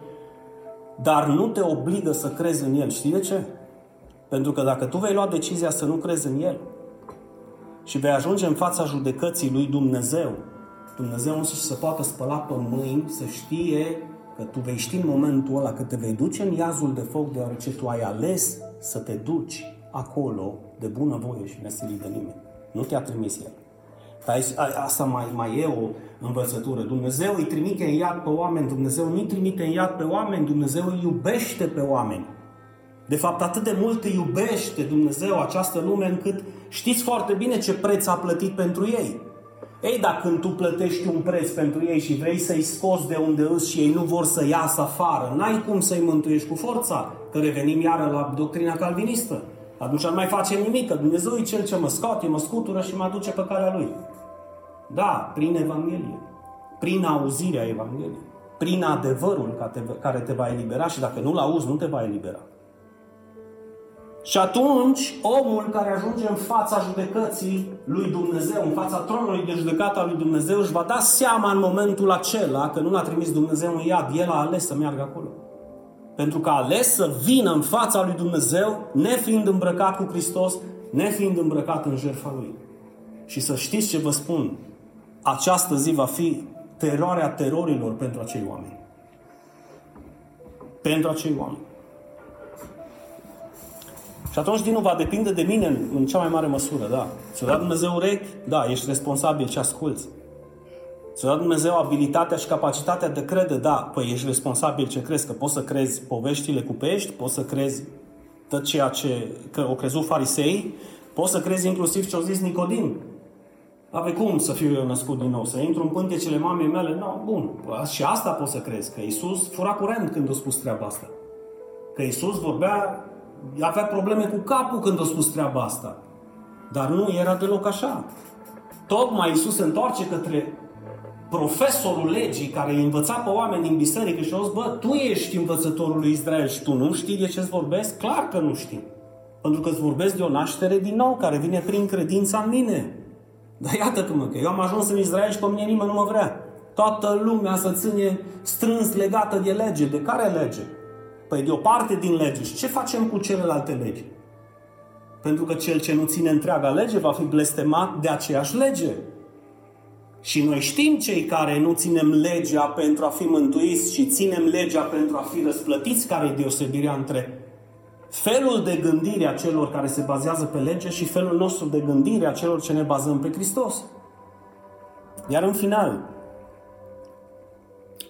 dar nu te obligă să crezi în El. Știi de ce? Pentru că dacă tu vei lua decizia să nu crezi în El și vei ajunge în fața judecății lui Dumnezeu, Dumnezeu însuși să poată spăla pe mâini, să știe că tu vei ști în momentul ăla că te vei duce în iazul de foc deoarece tu ai ales să te duci acolo de bună voie și nesilit de nimeni. Nu te-a trimis El. Asta mai, mai e o învățătură. Dumnezeu îi trimite în iad pe oameni, Dumnezeu nu îi trimite în iad pe oameni, Dumnezeu îi iubește pe oameni. De fapt, atât de mult îi iubește Dumnezeu această lume încât știți foarte bine ce preț a plătit pentru ei. Ei, dacă când tu plătești un preț pentru ei și vrei să-i scoți de unde îți și ei nu vor să iasă afară, n-ai cum să-i mântuiești cu forța, că revenim iară la doctrina calvinistă. Atunci nu mai facem nimic, că Dumnezeu e Cel ce mă scoate, mă scutură și mă aduce pe calea Lui. Da, prin Evanghelie, prin auzirea Evangheliei, prin adevărul care te va elibera și dacă nu-l auzi, nu te va elibera. Și atunci, omul care ajunge în fața judecății lui Dumnezeu, în fața tronului de judecată al lui Dumnezeu, își va da seama în momentul acela că nu l-a trimis Dumnezeu în iad, el a ales să meargă acolo. Pentru că a ales să vină în fața lui Dumnezeu, nefiind îmbrăcat cu Hristos, nefiind îmbrăcat în jertfa lui. Și să știți ce vă spun, această zi va fi teroarea terorilor pentru acei oameni. Pentru acei oameni. Și atunci, din nou, va depinde de mine în, în cea mai mare măsură, da. Ți-a dat Dumnezeu urechi? Da, ești responsabil ce asculți. Ți-a dat Dumnezeu abilitatea și capacitatea de crede? Da, păi ești responsabil ce crezi, că poți să crezi poveștile cu pești, poți să crezi tot ceea ce că o crezut farisei, poți să crezi inclusiv ce au zis Nicodim. Ave cum să fiu eu născut din nou? Să intru în pântecele mamei mele? Nu, no, bun. Și asta poți să crezi, că Isus fura curent când a spus treaba asta. Că Isus vorbea avea probleme cu capul când a spus treaba asta. Dar nu era deloc așa. Tocmai Iisus se întoarce către profesorul legii care îi învăța pe oameni din biserică și a zis, bă, tu ești învățătorul lui Israel și tu nu știi de ce îți vorbesc? Clar că nu știi. Pentru că îți vorbesc de o naștere din nou, care vine prin credința în mine. Dar iată că mă, că eu am ajuns în Israel și pe mine nimeni nu mă vrea. Toată lumea să ține strâns legată de lege. De care lege? Păi de o parte din lege. Și ce facem cu celelalte legi? Pentru că cel ce nu ține întreaga lege va fi blestemat de aceeași lege. Și noi știm cei care nu ținem legea pentru a fi mântuiți și ținem legea pentru a fi răsplătiți, care e deosebirea între felul de gândire a celor care se bazează pe lege și felul nostru de gândire a celor ce ne bazăm pe Hristos. Iar în final,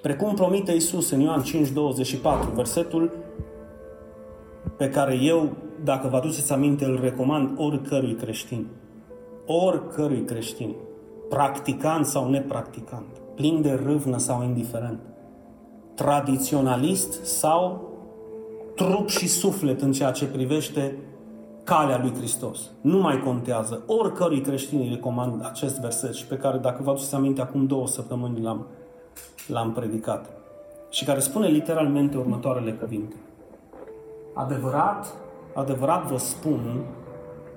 Precum promite Iisus în Ioan 5, 24, versetul pe care eu, dacă vă aduceți aminte, îl recomand oricărui creștin. Oricărui creștin. Practicant sau nepracticant. Plin de râvnă sau indiferent. Tradiționalist sau trup și suflet în ceea ce privește calea lui Hristos. Nu mai contează. Oricărui creștin îi recomand acest verset și pe care, dacă vă aduceți aminte, acum două săptămâni l-am l-am predicat și care spune literalmente următoarele cuvinte. Adevărat, adevărat vă spun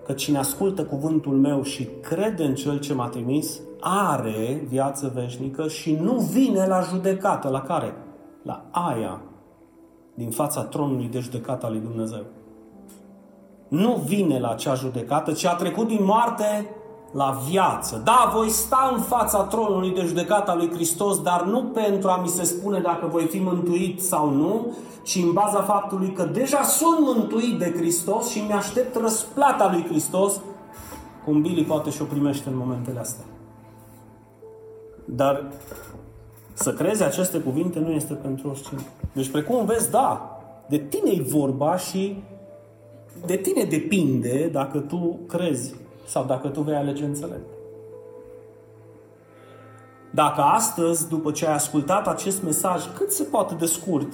că cine ascultă cuvântul meu și crede în Cel ce m-a trimis, are viață veșnică și nu vine la judecată. La care? La aia din fața tronului de judecată al lui Dumnezeu. Nu vine la acea judecată, ci a trecut din moarte la viață. Da, voi sta în fața tronului de judecată al lui Hristos, dar nu pentru a mi se spune dacă voi fi mântuit sau nu, ci în baza faptului că deja sunt mântuit de Hristos și mi-aștept răsplata lui Hristos, cum Billy poate și o primește în momentele astea. Dar să crezi aceste cuvinte nu este pentru oricine. Deci, precum vezi, da, de tine e vorba și de tine depinde dacă tu crezi sau dacă tu vei alege înțelept. Dacă astăzi, după ce ai ascultat acest mesaj cât se poate de scurt,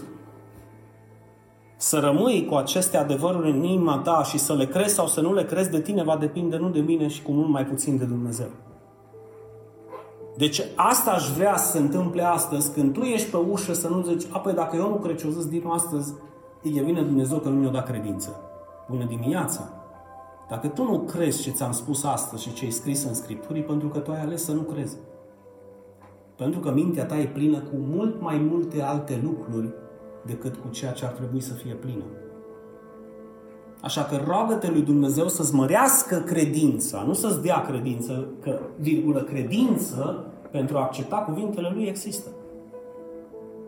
să rămâi cu aceste adevăruri în inima ta și să le crezi sau să nu le crezi de tine va depinde nu de mine și cu mult mai puțin de Dumnezeu. Deci asta aș vrea să se întâmple astăzi, când tu ești pe ușă să nu zici, apoi dacă eu nu cred ce o zis din astăzi, e vine Dumnezeu că nu mi-a dat credință. Bună dimineața! Dacă tu nu crezi ce ți-am spus astăzi și ce ai scris în Scripturii, pentru că tu ai ales să nu crezi. Pentru că mintea ta e plină cu mult mai multe alte lucruri decât cu ceea ce ar trebui să fie plină. Așa că roagă-te lui Dumnezeu să-ți mărească credința, nu să-ți dea credință, că, virgulă, credință pentru a accepta cuvintele lui există.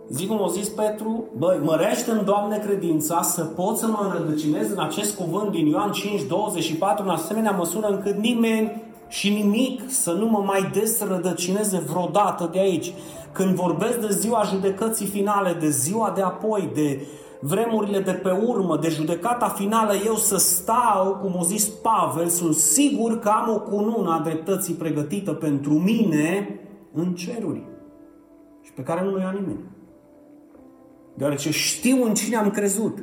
Zic cum o zis Petru, băi, mărește în Doamne credința să pot să mă înrădăcinez în acest cuvânt din Ioan 5, 24, în asemenea măsură încât nimeni și nimic să nu mă mai desrădăcineze vreodată de aici. Când vorbesc de ziua judecății finale, de ziua de apoi, de vremurile de pe urmă, de judecata finală, eu să stau, cum a zis Pavel, sunt sigur că am o cunună a dreptății pregătită pentru mine în ceruri și pe care nu o ia nimeni deoarece știu în cine am crezut.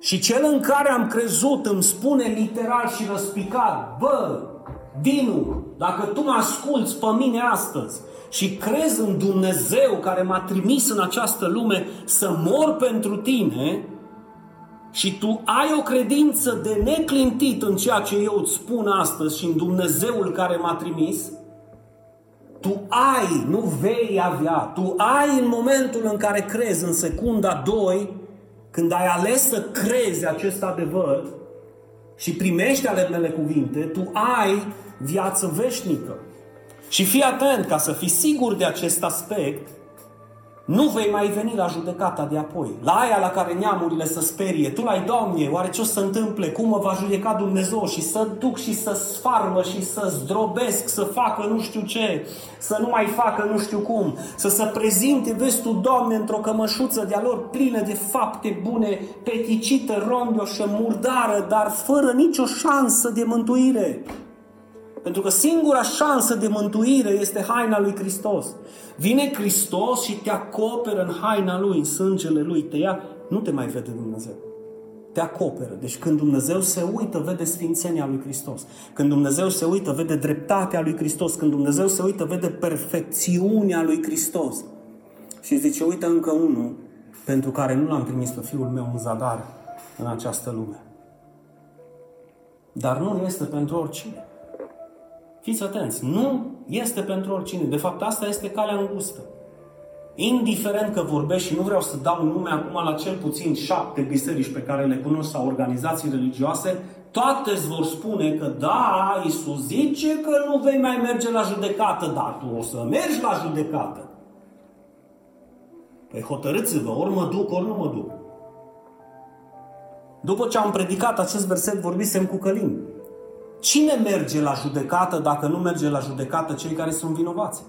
Și cel în care am crezut îmi spune literal și răspicat, bă, Dinu, dacă tu mă asculți pe mine astăzi și crezi în Dumnezeu care m-a trimis în această lume să mor pentru tine, și tu ai o credință de neclintit în ceea ce eu îți spun astăzi și în Dumnezeul care m-a trimis, tu ai, nu vei avea, tu ai în momentul în care crezi, în secunda 2, când ai ales să crezi acest adevăr și primești ale mele cuvinte, tu ai viață veșnică. Și fii atent ca să fii sigur de acest aspect, nu vei mai veni la judecata de apoi. La aia la care neamurile să sperie. Tu l-ai, Doamne, oare ce o să întâmple? Cum mă va judeca Dumnezeu? Și să duc și să sfarmă și să zdrobesc, să facă nu știu ce, să nu mai facă nu știu cum, să se prezinte, vezi tu, Doamne, într-o cămășuță de-a lor plină de fapte bune, peticită, rondioșă, murdară, dar fără nicio șansă de mântuire. Pentru că singura șansă de mântuire este haina lui Hristos. Vine Hristos și te acoperă în haina Lui, în sângele Lui, te ia, nu te mai vede Dumnezeu. Te acoperă. Deci când Dumnezeu se uită, vede sfințenia lui Hristos. Când Dumnezeu se uită, vede dreptatea lui Hristos. Când Dumnezeu se uită, vede perfecțiunea lui Hristos. Și zice, uite încă unul pentru care nu l-am trimis pe Fiul meu în zadar în această lume. Dar nu este pentru oricine. Fiți atenți, nu este pentru oricine. De fapt, asta este calea îngustă. Indiferent că vorbești și nu vreau să dau nume acum la cel puțin șapte biserici pe care le cunosc sau organizații religioase, toate îți vor spune că da, Iisus zice că nu vei mai merge la judecată, dar tu o să mergi la judecată. Păi hotărâți-vă, ori mă duc, ori nu mă duc. După ce am predicat acest verset, vorbisem cu Călin. Cine merge la judecată dacă nu merge la judecată cei care sunt vinovați?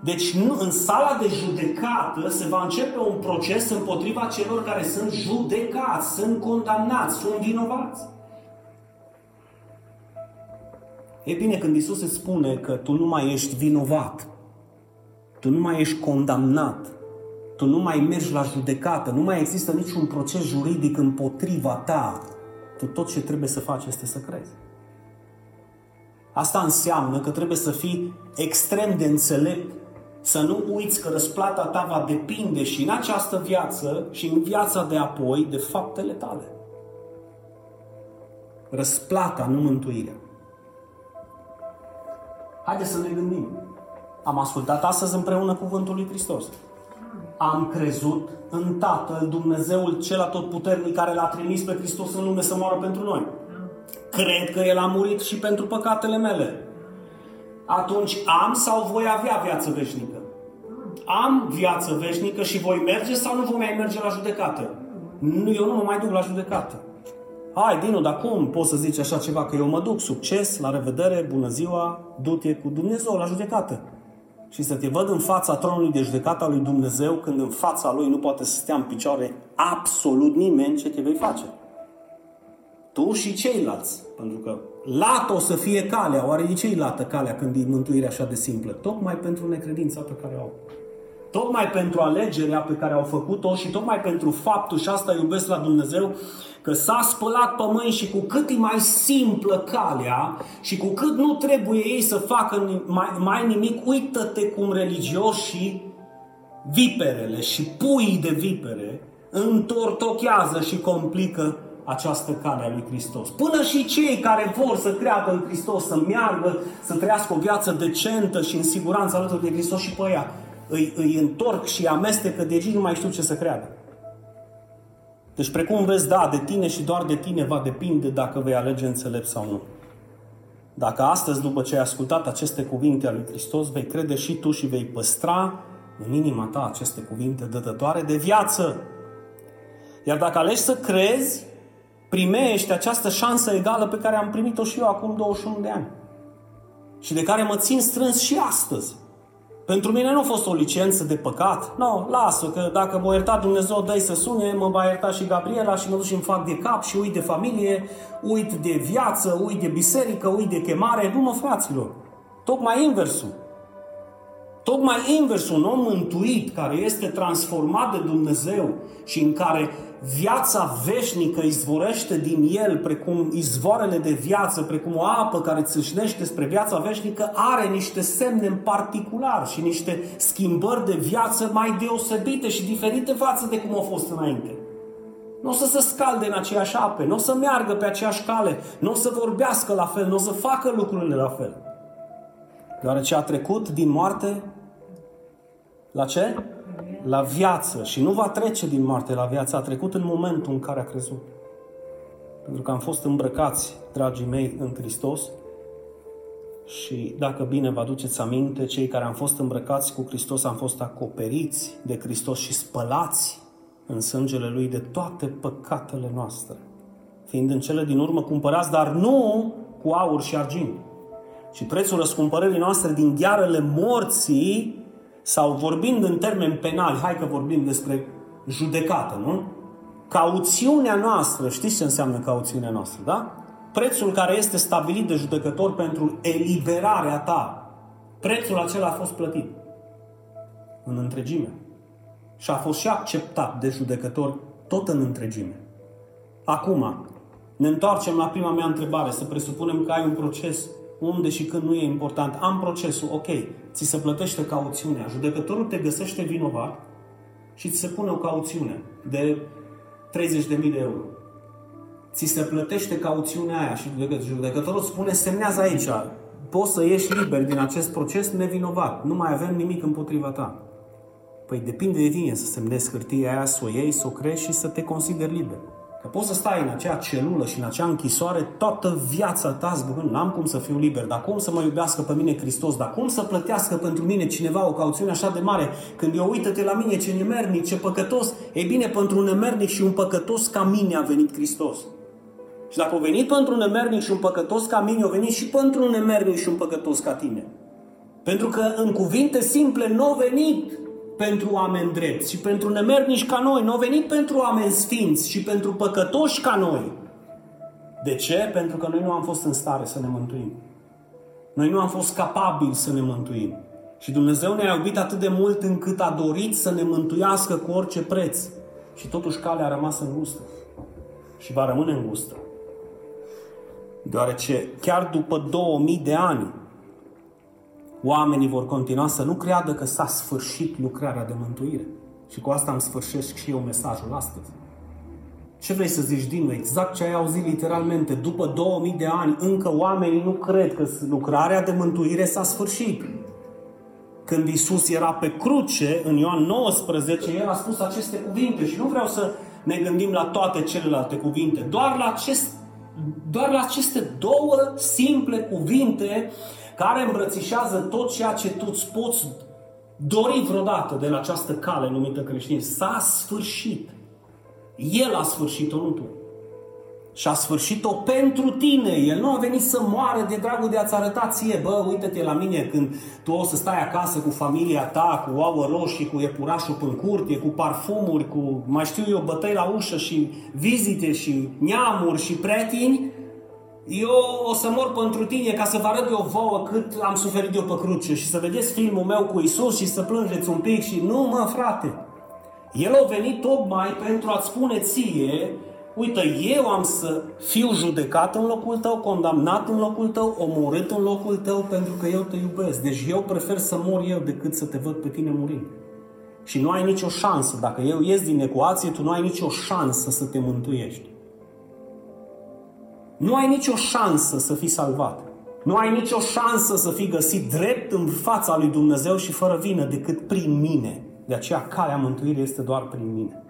Deci nu, în sala de judecată se va începe un proces împotriva celor care sunt judecați, sunt condamnați, sunt vinovați. E bine, când Isus îți spune că tu nu mai ești vinovat, tu nu mai ești condamnat, tu nu mai mergi la judecată, nu mai există niciun proces juridic împotriva ta, tu tot ce trebuie să faci este să crezi. Asta înseamnă că trebuie să fii extrem de înțelept, să nu uiți că răsplata ta va depinde și în această viață și în viața de apoi de faptele tale. Răsplata, nu mântuirea. Haideți să ne gândim. Am ascultat astăzi împreună cuvântul lui Hristos am crezut în Tatăl, Dumnezeul cel atotputernic care l-a trimis pe Hristos în lume să moară pentru noi. Cred că El a murit și pentru păcatele mele. Atunci am sau voi avea viață veșnică? Am viață veșnică și voi merge sau nu voi mai merge la judecată? Nu, eu nu mă mai duc la judecată. Hai, Dinu, dar cum poți să zici așa ceva? Că eu mă duc, succes, la revedere, bună ziua, du-te cu Dumnezeu la judecată și să te văd în fața tronului de judecată a lui Dumnezeu când în fața lui nu poate să stea în picioare absolut nimeni ce te vei face. Tu și ceilalți. Pentru că lată o să fie calea. Oare de ce lată calea când e mântuirea așa de simplă? Tocmai pentru necredința pe care o au. Tocmai pentru alegerea pe care au făcut-o și tocmai pentru faptul, și asta iubesc la Dumnezeu, că s-a spălat pe mâini și cu cât e mai simplă calea și cu cât nu trebuie ei să facă mai, mai nimic, uită-te cum religioșii viperele și puii de vipere întortochează și complică această cale a lui Hristos. Până și cei care vor să creadă în Hristos, să meargă, să trăiască o viață decentă și în siguranță alături de Hristos și pe ea, îi, îi întorc și amestecă de aici, nu mai știu ce să creadă. Deci, precum vezi, da, de tine și doar de tine va depinde dacă vei alege înțelept sau nu. Dacă astăzi, după ce ai ascultat aceste cuvinte ale lui Hristos, vei crede și tu și vei păstra în inima ta aceste cuvinte dătătoare de viață. Iar dacă alegi să crezi, primești această șansă egală pe care am primit-o și eu acum 21 de ani. Și de care mă țin strâns și astăzi. Pentru mine nu a fost o licență de păcat. Nu, no, lasă, că dacă mă ierta Dumnezeu, dă să sune, mă va ierta și Gabriela și mă duc și îmi fac de cap și uit de familie, uit de viață, uit de biserică, uit de chemare. Nu mă, fraților. Tocmai inversul. Tocmai inversul, un om mântuit care este transformat de Dumnezeu și în care viața veșnică izvorește din el, precum izvoarele de viață, precum o apă care țâșnește spre viața veșnică, are niște semne în particular și niște schimbări de viață mai deosebite și diferite față de cum au fost înainte. Nu o să se scalde în aceeași ape, nu o să meargă pe aceeași cale, nu o să vorbească la fel, nu o să facă lucrurile la fel. Deoarece a trecut din moarte la ce? La viață. Și nu va trece din moarte la viață. A trecut în momentul în care a crezut. Pentru că am fost îmbrăcați, dragii mei, în Hristos. Și dacă bine vă aduceți aminte, cei care am fost îmbrăcați cu Hristos am fost acoperiți de Hristos și spălați în sângele Lui de toate păcatele noastre. Fiind în cele din urmă cumpărați, dar nu cu aur și argint. Și prețul răscumpărării noastre din ghearele morții sau vorbind în termeni penali, hai că vorbim despre judecată, nu? Cauțiunea noastră, știți ce înseamnă cauțiunea noastră, da? Prețul care este stabilit de judecător pentru eliberarea ta, prețul acela a fost plătit în întregime. Și a fost și acceptat de judecător tot în întregime. Acum, ne întoarcem la prima mea întrebare, să presupunem că ai un proces unde și când nu e important. Am procesul, ok, ți se plătește cauțiunea. Judecătorul te găsește vinovat și ți se pune o cauțiune de 30.000 de euro. Ți se plătește cauțiunea aia și judecătorul spune semnează aici, poți să ieși liber din acest proces nevinovat. Nu mai avem nimic împotriva ta. Păi depinde de tine să semnezi hârtia aia, să o iei, să o crești și să te consideri liber. Că poți să stai în acea celulă și în acea închisoare toată viața ta zbăgând, n-am cum să fiu liber, dar cum să mă iubească pe mine Hristos, dar cum să plătească pentru mine cineva o cauțiune așa de mare, când eu uită-te la mine ce nemernic, ce păcătos, e bine, pentru un nemernic și un păcătos ca mine a venit Hristos. Și dacă a venit pentru un nemernic și un păcătos ca mine, a venit și pentru un nemernic și un păcătos ca tine. Pentru că în cuvinte simple nu a venit pentru oameni drepți și pentru nemernici ca noi. Nu au venit pentru oameni sfinți și pentru păcătoși ca noi. De ce? Pentru că noi nu am fost în stare să ne mântuim. Noi nu am fost capabili să ne mântuim. Și Dumnezeu ne-a iubit atât de mult încât a dorit să ne mântuiască cu orice preț. Și totuși calea a rămas îngustă. Și va rămâne îngustă. Deoarece chiar după 2000 de ani oamenii vor continua să nu creadă că s-a sfârșit lucrarea de mântuire. Și cu asta îmi sfârșesc și eu mesajul astăzi. Ce vrei să zici, Dinu? Exact ce ai auzit literalmente. După 2000 de ani, încă oamenii nu cred că lucrarea de mântuire s-a sfârșit. Când Isus era pe cruce, în Ioan 19, El a spus aceste cuvinte și nu vreau să ne gândim la toate celelalte cuvinte, doar la, acest, doar la aceste două simple cuvinte care îmbrățișează tot ceea ce tu îți poți dori vreodată de la această cale numită creștinism. S-a sfârșit. El a sfârșit-o, nu tu. Și a sfârșit-o pentru tine. El nu a venit să moară de dragul de a-ți arăta ție, bă, uite-te la mine când tu o să stai acasă cu familia ta, cu ouă roșii, cu iepurașul în curte, cu parfumuri, cu, mai știu eu, bătăi la ușă și vizite și neamuri și pretini eu o să mor pentru tine ca să vă arăt eu vouă cât am suferit eu pe cruce și să vedeți filmul meu cu Isus și să plângeți un pic și nu mă frate. El a venit tocmai pentru a-ți spune ție, uite, eu am să fiu judecat în locul tău, condamnat în locul tău, omorât în locul tău pentru că eu te iubesc. Deci eu prefer să mor eu decât să te văd pe tine murind. Și nu ai nicio șansă. Dacă eu ies din ecuație, tu nu ai nicio șansă să te mântuiești. Nu ai nicio șansă să fii salvat. Nu ai nicio șansă să fii găsit drept în fața lui Dumnezeu și fără vină decât prin mine. De aceea calea mântuirii este doar prin mine.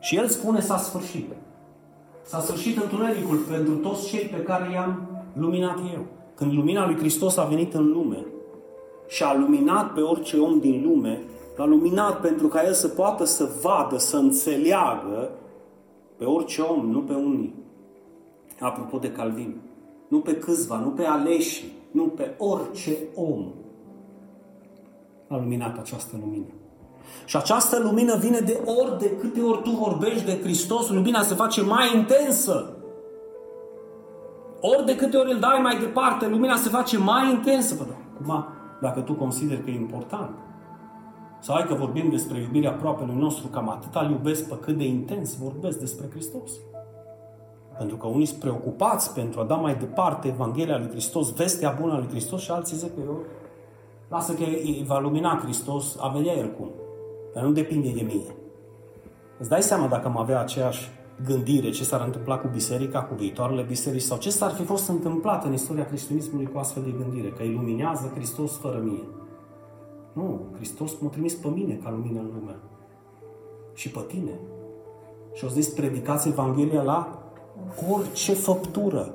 Și el spune s-a sfârșit. S-a sfârșit întunericul pentru toți cei pe care i-am luminat eu. Când lumina lui Hristos a venit în lume și a luminat pe orice om din lume, l-a luminat pentru ca el să poată să vadă, să înțeleagă pe orice om, nu pe unii apropo de Calvin, nu pe câțiva, nu pe aleși, nu pe orice om a luminat această lumină. Și această lumină vine de ori de câte ori tu vorbești de Hristos, lumina se face mai intensă. Ori de câte ori îl dai mai departe, lumina se face mai intensă. Bă, acum, dacă tu consideri că e important, sau hai că vorbim despre iubirea aproapelui nostru, cam atât îl iubesc pe cât de intens vorbesc despre Hristos. Pentru că unii sunt preocupați pentru a da mai departe Evanghelia lui Hristos, vestea bună a lui Hristos și alții zic că eu lasă că îi va lumina Hristos, a vedea El cum. Dar nu depinde de mine. Îți dai seama dacă am avea aceeași gândire ce s-ar întâmpla cu biserica, cu viitoarele biserici sau ce s-ar fi fost întâmplat în istoria creștinismului cu astfel de gândire, că iluminează Hristos fără mine. Nu, Hristos m-a trimis pe mine ca lumină în lume. Și pe tine. Și au zis, predicați Evanghelia la orice făptură.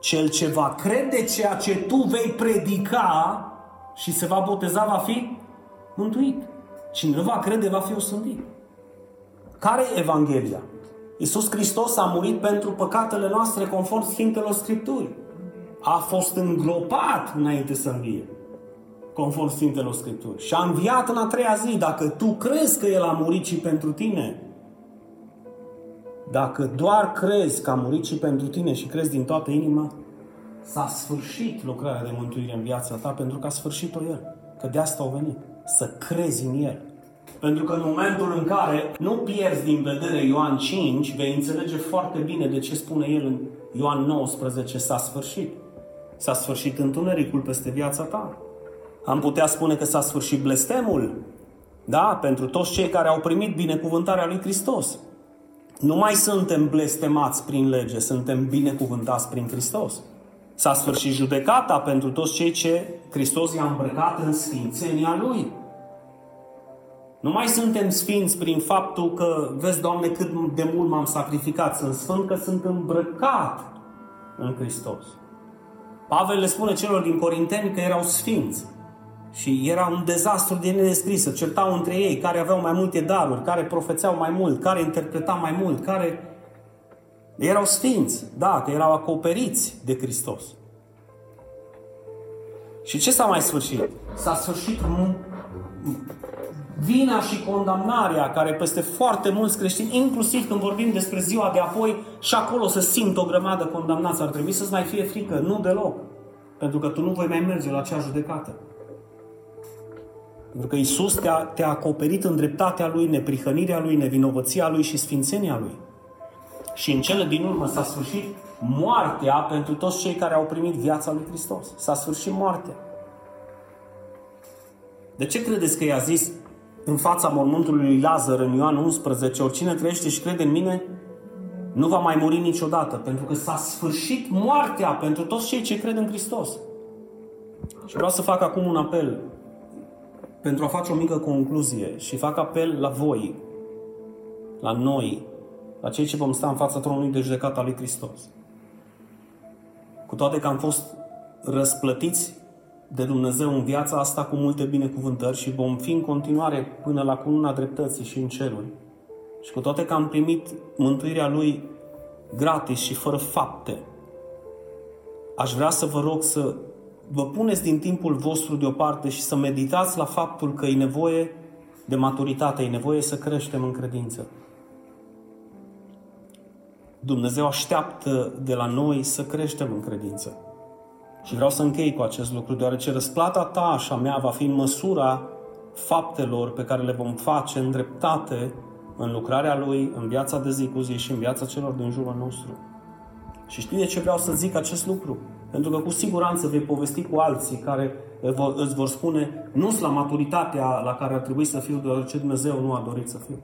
Cel ce va crede ceea ce tu vei predica și se va boteza va fi mântuit. Cine nu va crede va fi osândit. Care e Evanghelia? Iisus Hristos a murit pentru păcatele noastre conform Sfintelor Scripturi. A fost îngropat înainte să învie, conform Sfintelor Scripturi. Și a înviat în a treia zi. Dacă tu crezi că El a murit și pentru tine, dacă doar crezi că a murit și pentru tine și crezi din toată inima, s-a sfârșit lucrarea de mântuire în viața ta pentru că a sfârșit-o El. Că de asta au venit. Să crezi în El. Pentru că în momentul în care nu pierzi din vedere Ioan 5, vei înțelege foarte bine de ce spune el în Ioan 19, s-a sfârșit. S-a sfârșit întunericul peste viața ta. Am putea spune că s-a sfârșit blestemul, da, pentru toți cei care au primit binecuvântarea lui Hristos. Nu mai suntem blestemați prin lege, suntem binecuvântați prin Hristos. S-a sfârșit judecata pentru toți cei ce Hristos i-a îmbrăcat în sfințenia Lui. Nu mai suntem sfinți prin faptul că, vezi, Doamne, cât de mult m-am sacrificat. Sunt sfânt că sunt îmbrăcat în Hristos. Pavel le spune celor din Corinteni că erau sfinți. Și era un dezastru de nedescris. Se certau între ei care aveau mai multe daruri, care profețeau mai mult, care interpretau mai mult, care erau sfinți, da, că erau acoperiți de Hristos. Și ce s-a mai sfârșit? S-a sfârșit vina și condamnarea care peste foarte mulți creștini, inclusiv când vorbim despre ziua de apoi, și acolo să simt o grămadă condamnați. Ar trebui să-ți mai fie frică. Nu deloc. Pentru că tu nu vei mai merge la acea judecată. Pentru că Isus te-a, te-a acoperit în dreptatea Lui, neprihănirea Lui, nevinovăția Lui și sfințenia Lui. Și în cele din urmă s-a sfârșit moartea pentru toți cei care au primit viața lui Hristos. S-a sfârșit moartea. De ce credeți că i-a zis în fața mormântului lui Lazar în Ioan 11, oricine trăiește și crede în mine, nu va mai muri niciodată, pentru că s-a sfârșit moartea pentru toți cei ce cred în Hristos. Și vreau să fac acum un apel pentru a face o mică concluzie și fac apel la voi, la noi, la cei ce vom sta în fața tronului de judecată al lui Hristos. Cu toate că am fost răsplătiți de Dumnezeu în viața asta cu multe binecuvântări și vom fi în continuare până la cununa dreptății și în ceruri. Și cu toate că am primit mântuirea Lui gratis și fără fapte, aș vrea să vă rog să vă puneți din timpul vostru deoparte și să meditați la faptul că e nevoie de maturitate, e nevoie să creștem în credință. Dumnezeu așteaptă de la noi să creștem în credință. Și vreau să închei cu acest lucru, deoarece răsplata ta și a mea va fi în măsura faptelor pe care le vom face în dreptate în lucrarea Lui, în viața de zi cu zi și în viața celor din jurul nostru. Și știți de ce vreau să zic acest lucru? Pentru că cu siguranță vei povesti cu alții care îți vor spune nu sunt la maturitatea la care ar trebui să fiu, deoarece Dumnezeu nu a dorit să fiu.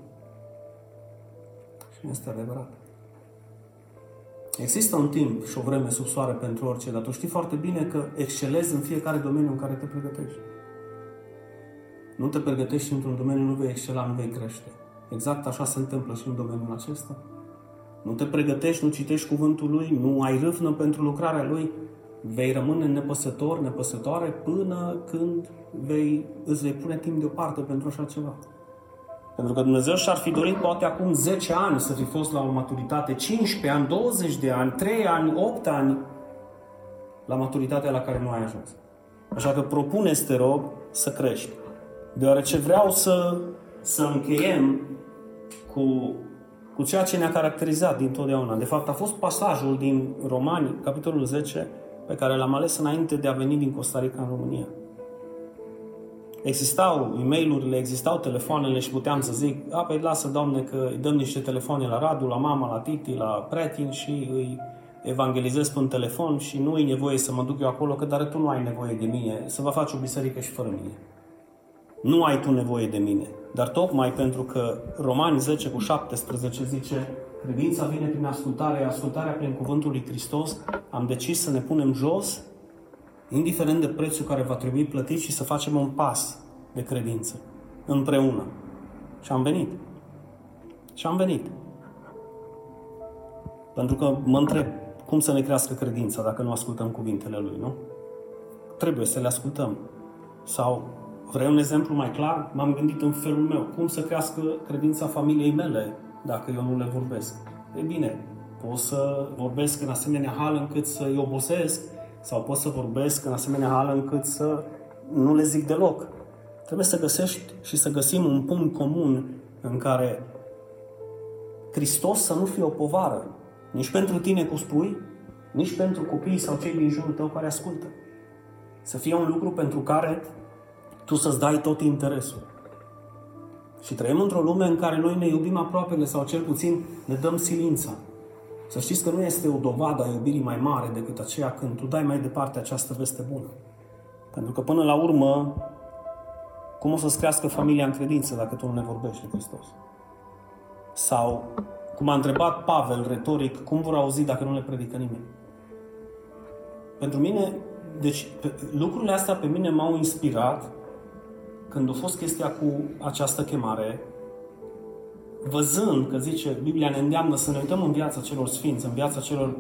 Și este adevărat. Există un timp și o vreme sub soare pentru orice, dar tu știi foarte bine că excelezi în fiecare domeniu în care te pregătești. Nu te pregătești într-un domeniu, nu vei excela, nu vei crește. Exact așa se întâmplă și în domeniul acesta. Nu te pregătești, nu citești cuvântul lui, nu ai râvnă pentru lucrarea lui, vei rămâne nepăsător, nepăsătoare până când vei, îți vei pune timp deoparte pentru așa ceva. Pentru că Dumnezeu și-ar fi dorit poate acum 10 ani să fi fost la o maturitate, 15 ani, 20 de ani, 3 ani, 8 ani, la maturitatea la care nu ai ajuns. Așa că propune te rog, să crești. Deoarece vreau să, să încheiem cu, cu ceea ce ne-a caracterizat din totdeauna. De fapt, a fost pasajul din Romani, capitolul 10, pe care l-am ales înainte de a veni din Costa Rica în România. Existau e mail existau telefoanele și puteam să zic, a, păi lasă, Doamne, că îi dăm niște telefoane la Radu, la mama, la Titi, la Pretin și îi evangelizez pe un telefon și nu e nevoie să mă duc eu acolo, că dar tu nu ai nevoie de mine, să vă faci o biserică și fără mine. Nu ai tu nevoie de mine. Dar tocmai pentru că Romani 10 cu 17 zice credința vine prin ascultare, ascultarea prin cuvântul lui Hristos, am decis să ne punem jos, indiferent de prețul care va trebui plătit și să facem un pas de credință împreună. Și am venit. Și am venit. Pentru că mă întreb, cum să ne crească credința dacă nu ascultăm cuvintele Lui, nu? Trebuie să le ascultăm. Sau, vrei un exemplu mai clar? M-am gândit în felul meu. Cum să crească credința familiei mele dacă eu nu le vorbesc? E bine, pot să vorbesc în asemenea hal încât să-i obosesc sau pot să vorbesc în asemenea hal încât să nu le zic deloc. Trebuie să găsești și să găsim un punct comun în care Hristos să nu fie o povară, nici pentru tine cu spui, nici pentru copiii sau cei din jurul tău care ascultă. Să fie un lucru pentru care tu să-ți dai tot interesul. Și trăim într-o lume în care noi ne iubim aproapele sau cel puțin ne dăm silința. Să știți că nu este o dovadă a iubirii mai mare decât aceea când tu dai mai departe această veste bună. Pentru că până la urmă, cum o să-ți crească familia în credință dacă tu nu ne vorbești de Hristos? Sau, cum a întrebat Pavel retoric, cum vor auzi dacă nu le predică nimeni? Pentru mine, deci lucrurile astea pe mine m-au inspirat când a fost chestia cu această chemare, văzând că zice, Biblia ne îndeamnă să ne uităm în viața celor sfinți, în viața celor,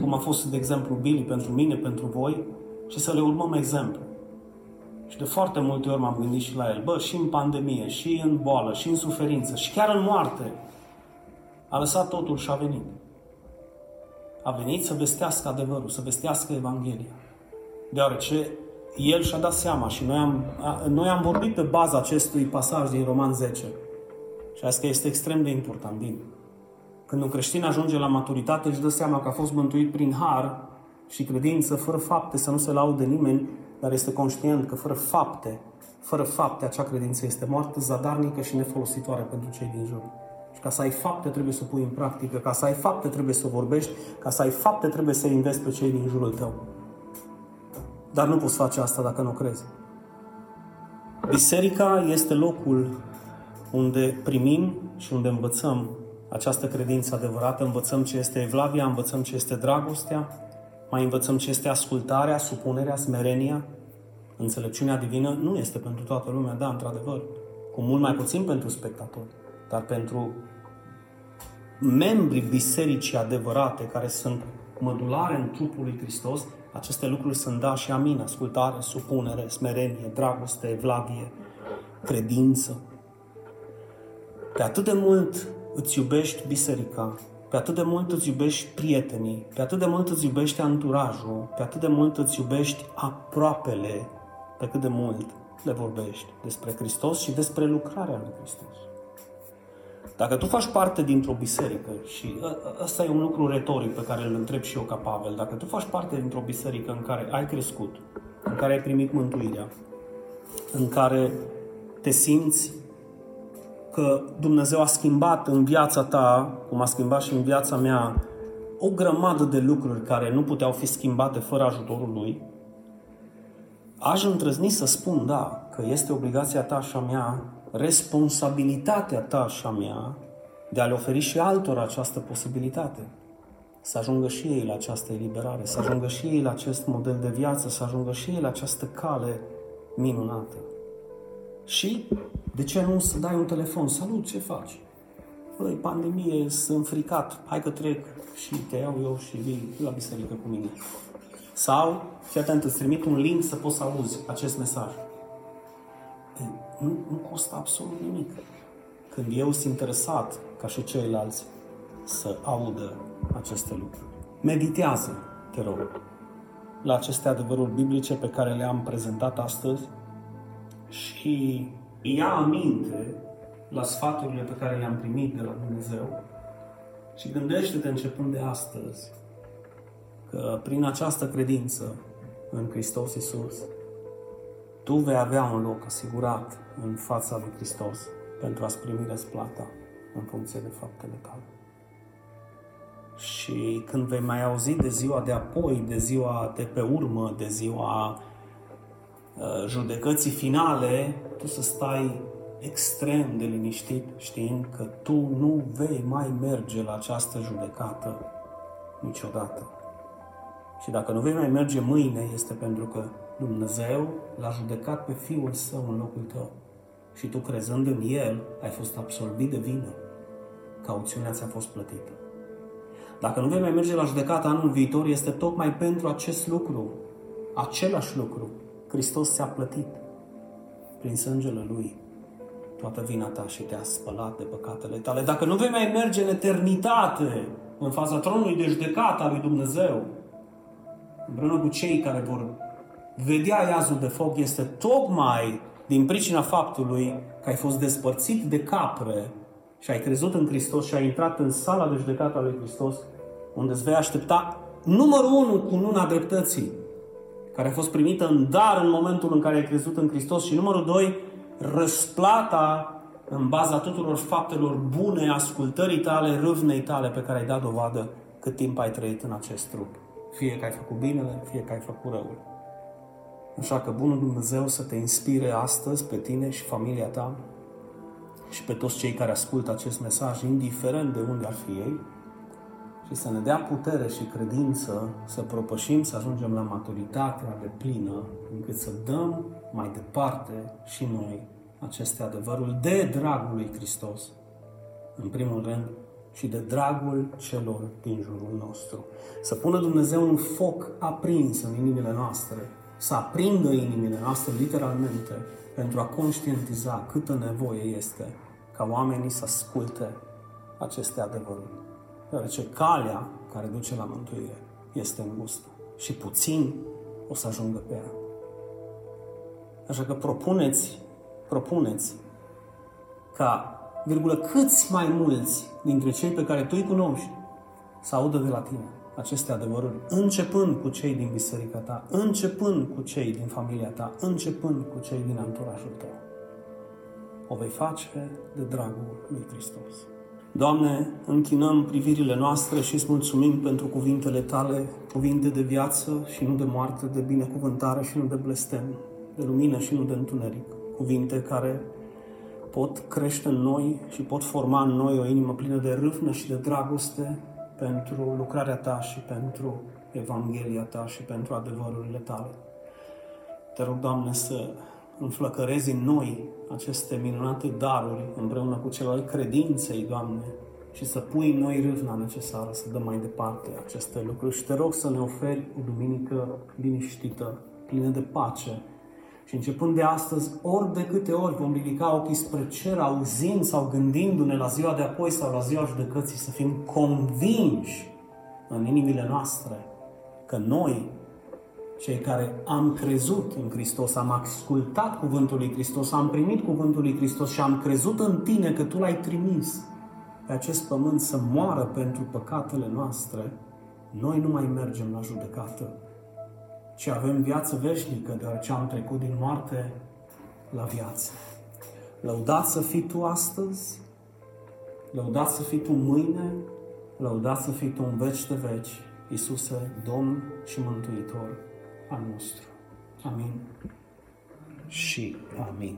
cum a fost, de exemplu, Billy pentru mine, pentru voi, și să le urmăm exemplu. Și de foarte multe ori m-am gândit și la el, bă, și în pandemie, și în boală, și în suferință, și chiar în moarte, a lăsat totul și a venit. A venit să vestească adevărul, să vestească Evanghelia. Deoarece el și-a dat seama și noi am, noi am vorbit pe baza acestui pasaj din Roman 10. Și asta este extrem de important. Din. Când un creștin ajunge la maturitate, își dă seama că a fost mântuit prin har și credință, fără fapte, să nu se laude nimeni, dar este conștient că fără fapte, fără fapte, acea credință este moartă, zadarnică și nefolositoare pentru cei din jur. Și ca să ai fapte, trebuie să pui în practică. Ca să ai fapte, trebuie să vorbești. Ca să ai fapte, trebuie să investi pe cei din jurul tău. Dar nu poți face asta dacă nu crezi. Biserica este locul unde primim și unde învățăm această credință adevărată, învățăm ce este evlavia, învățăm ce este dragostea, mai învățăm ce este ascultarea, supunerea, smerenia, înțelepciunea divină. Nu este pentru toată lumea, da, într-adevăr, cu mult mai puțin pentru spectatori, dar pentru membrii bisericii adevărate, care sunt mădulare în trupul lui Hristos, aceste lucruri sunt da și amin, ascultare, supunere, smerenie, dragoste, evlavie, credință. Pe atât de mult îți iubești biserica, pe atât de mult îți iubești prietenii, pe atât de mult îți iubești anturajul, pe atât de mult îți iubești aproapele, pe cât de mult le vorbești despre Hristos și despre lucrarea lui Hristos. Dacă tu faci parte dintr-o biserică, și ăsta e un lucru retoric pe care îl întreb și eu ca Pavel, dacă tu faci parte dintr-o biserică în care ai crescut, în care ai primit mântuirea, în care te simți că Dumnezeu a schimbat în viața ta, cum a schimbat și în viața mea, o grămadă de lucruri care nu puteau fi schimbate fără ajutorul Lui, aș îndrăzni să spun, da, că este obligația ta și a mea responsabilitatea ta și a mea de a le oferi și altora această posibilitate. Să ajungă și ei la această eliberare, să ajungă și ei la acest model de viață, să ajungă și ei la această cale minunată. Și, de ce nu să dai un telefon? Salut, ce faci? Băi, pandemie, sunt fricat, hai că trec și te iau eu și vii la biserică cu mine. Sau, fii atent, îți trimit un link să poți să auzi acest mesaj nu, nu costă absolut nimic. Când eu sunt interesat, ca și ceilalți, să audă aceste lucruri. Meditează, te rog, la aceste adevăruri biblice pe care le-am prezentat astăzi și ia aminte la sfaturile pe care le-am primit de la Dumnezeu și gândește-te începând de astăzi că prin această credință în Hristos Isus, tu vei avea un loc asigurat în fața lui Hristos pentru a-ți primi răsplata în funcție de faptele tale. Și când vei mai auzi de ziua de apoi, de ziua de pe urmă, de ziua uh, judecății finale, tu să stai extrem de liniștit știind că tu nu vei mai merge la această judecată niciodată. Și dacă nu vei mai merge mâine, este pentru că Dumnezeu l-a judecat pe Fiul Său în locul tău. Și tu, crezând în El, ai fost absolvit de vină. Cauțiunea ți-a fost plătită. Dacă nu vei mai merge la judecată anul viitor, este tocmai pentru acest lucru, același lucru. Hristos ți-a plătit prin sângele Lui toată vina ta și te-a spălat de păcatele tale. Dacă nu vei mai merge în eternitate, în fața tronului de judecată a lui Dumnezeu, împreună cu cei care vor vedea iazul de foc, este tocmai din pricina faptului că ai fost despărțit de capre și ai crezut în Hristos și ai intrat în sala de judecată a lui Hristos, unde îți vei aștepta numărul unu cu luna dreptății, care a fost primită în dar în momentul în care ai crezut în Hristos și numărul doi, răsplata în baza tuturor faptelor bune, ascultării tale, râvnei tale pe care ai dat dovadă cât timp ai trăit în acest trup. Fie că ai făcut binele, fie că ai făcut răul. Așa că Bunul Dumnezeu să te inspire astăzi pe tine și familia ta și pe toți cei care ascultă acest mesaj, indiferent de unde ar fi ei, și să ne dea putere și credință să propășim, să ajungem la maturitatea de plină, încât să dăm mai departe și noi aceste adevăruri de dragul lui Hristos, în primul rând, și de dragul celor din jurul nostru. Să pună Dumnezeu un foc aprins în inimile noastre, să aprindă inimile noastre literalmente pentru a conștientiza câtă nevoie este ca oamenii să asculte aceste adevăruri deoarece calea care duce la mântuire este îngustă și puțin o să ajungă pe ea. Așa că propuneți, propuneți ca, virgulă, câți mai mulți dintre cei pe care tu îi cunoști să audă de la tine aceste adevăruri, începând cu cei din biserica ta, începând cu cei din familia ta, începând cu cei din anturajul tău. O vei face de dragul lui Hristos. Doamne, închinăm privirile noastre și îți mulțumim pentru cuvintele Tale, cuvinte de viață și nu de moarte, de binecuvântare și nu de blestem, de lumină și nu de întuneric. Cuvinte care pot crește în noi și pot forma în noi o inimă plină de râvnă și de dragoste pentru lucrarea Ta și pentru Evanghelia Ta și pentru adevărurile Tale. Te rog, Doamne, să înflăcărezi în noi aceste minunate daruri împreună cu cel al credinței, Doamne, și să pui în noi râvna necesară să dăm mai departe aceste lucruri. Și te rog să ne oferi o duminică liniștită, plină de pace. Și începând de astăzi, ori de câte ori vom ridica ochii spre cer, auzind sau gândindu-ne la ziua de apoi sau la ziua judecății, să fim convinși în inimile noastre că noi cei care am crezut în Hristos, am ascultat cuvântul lui Hristos, am primit cuvântul lui Hristos și am crezut în tine că tu l-ai trimis pe acest pământ să moară pentru păcatele noastre, noi nu mai mergem la judecată, ci avem viață veșnică, deoarece am trecut din moarte la viață. Lăudat să fii tu astăzi, lăudat să fii tu mâine, lăudat să fii tu în veci de veci, Iisuse, Domn și Mântuitor al nostru. Amin și amin.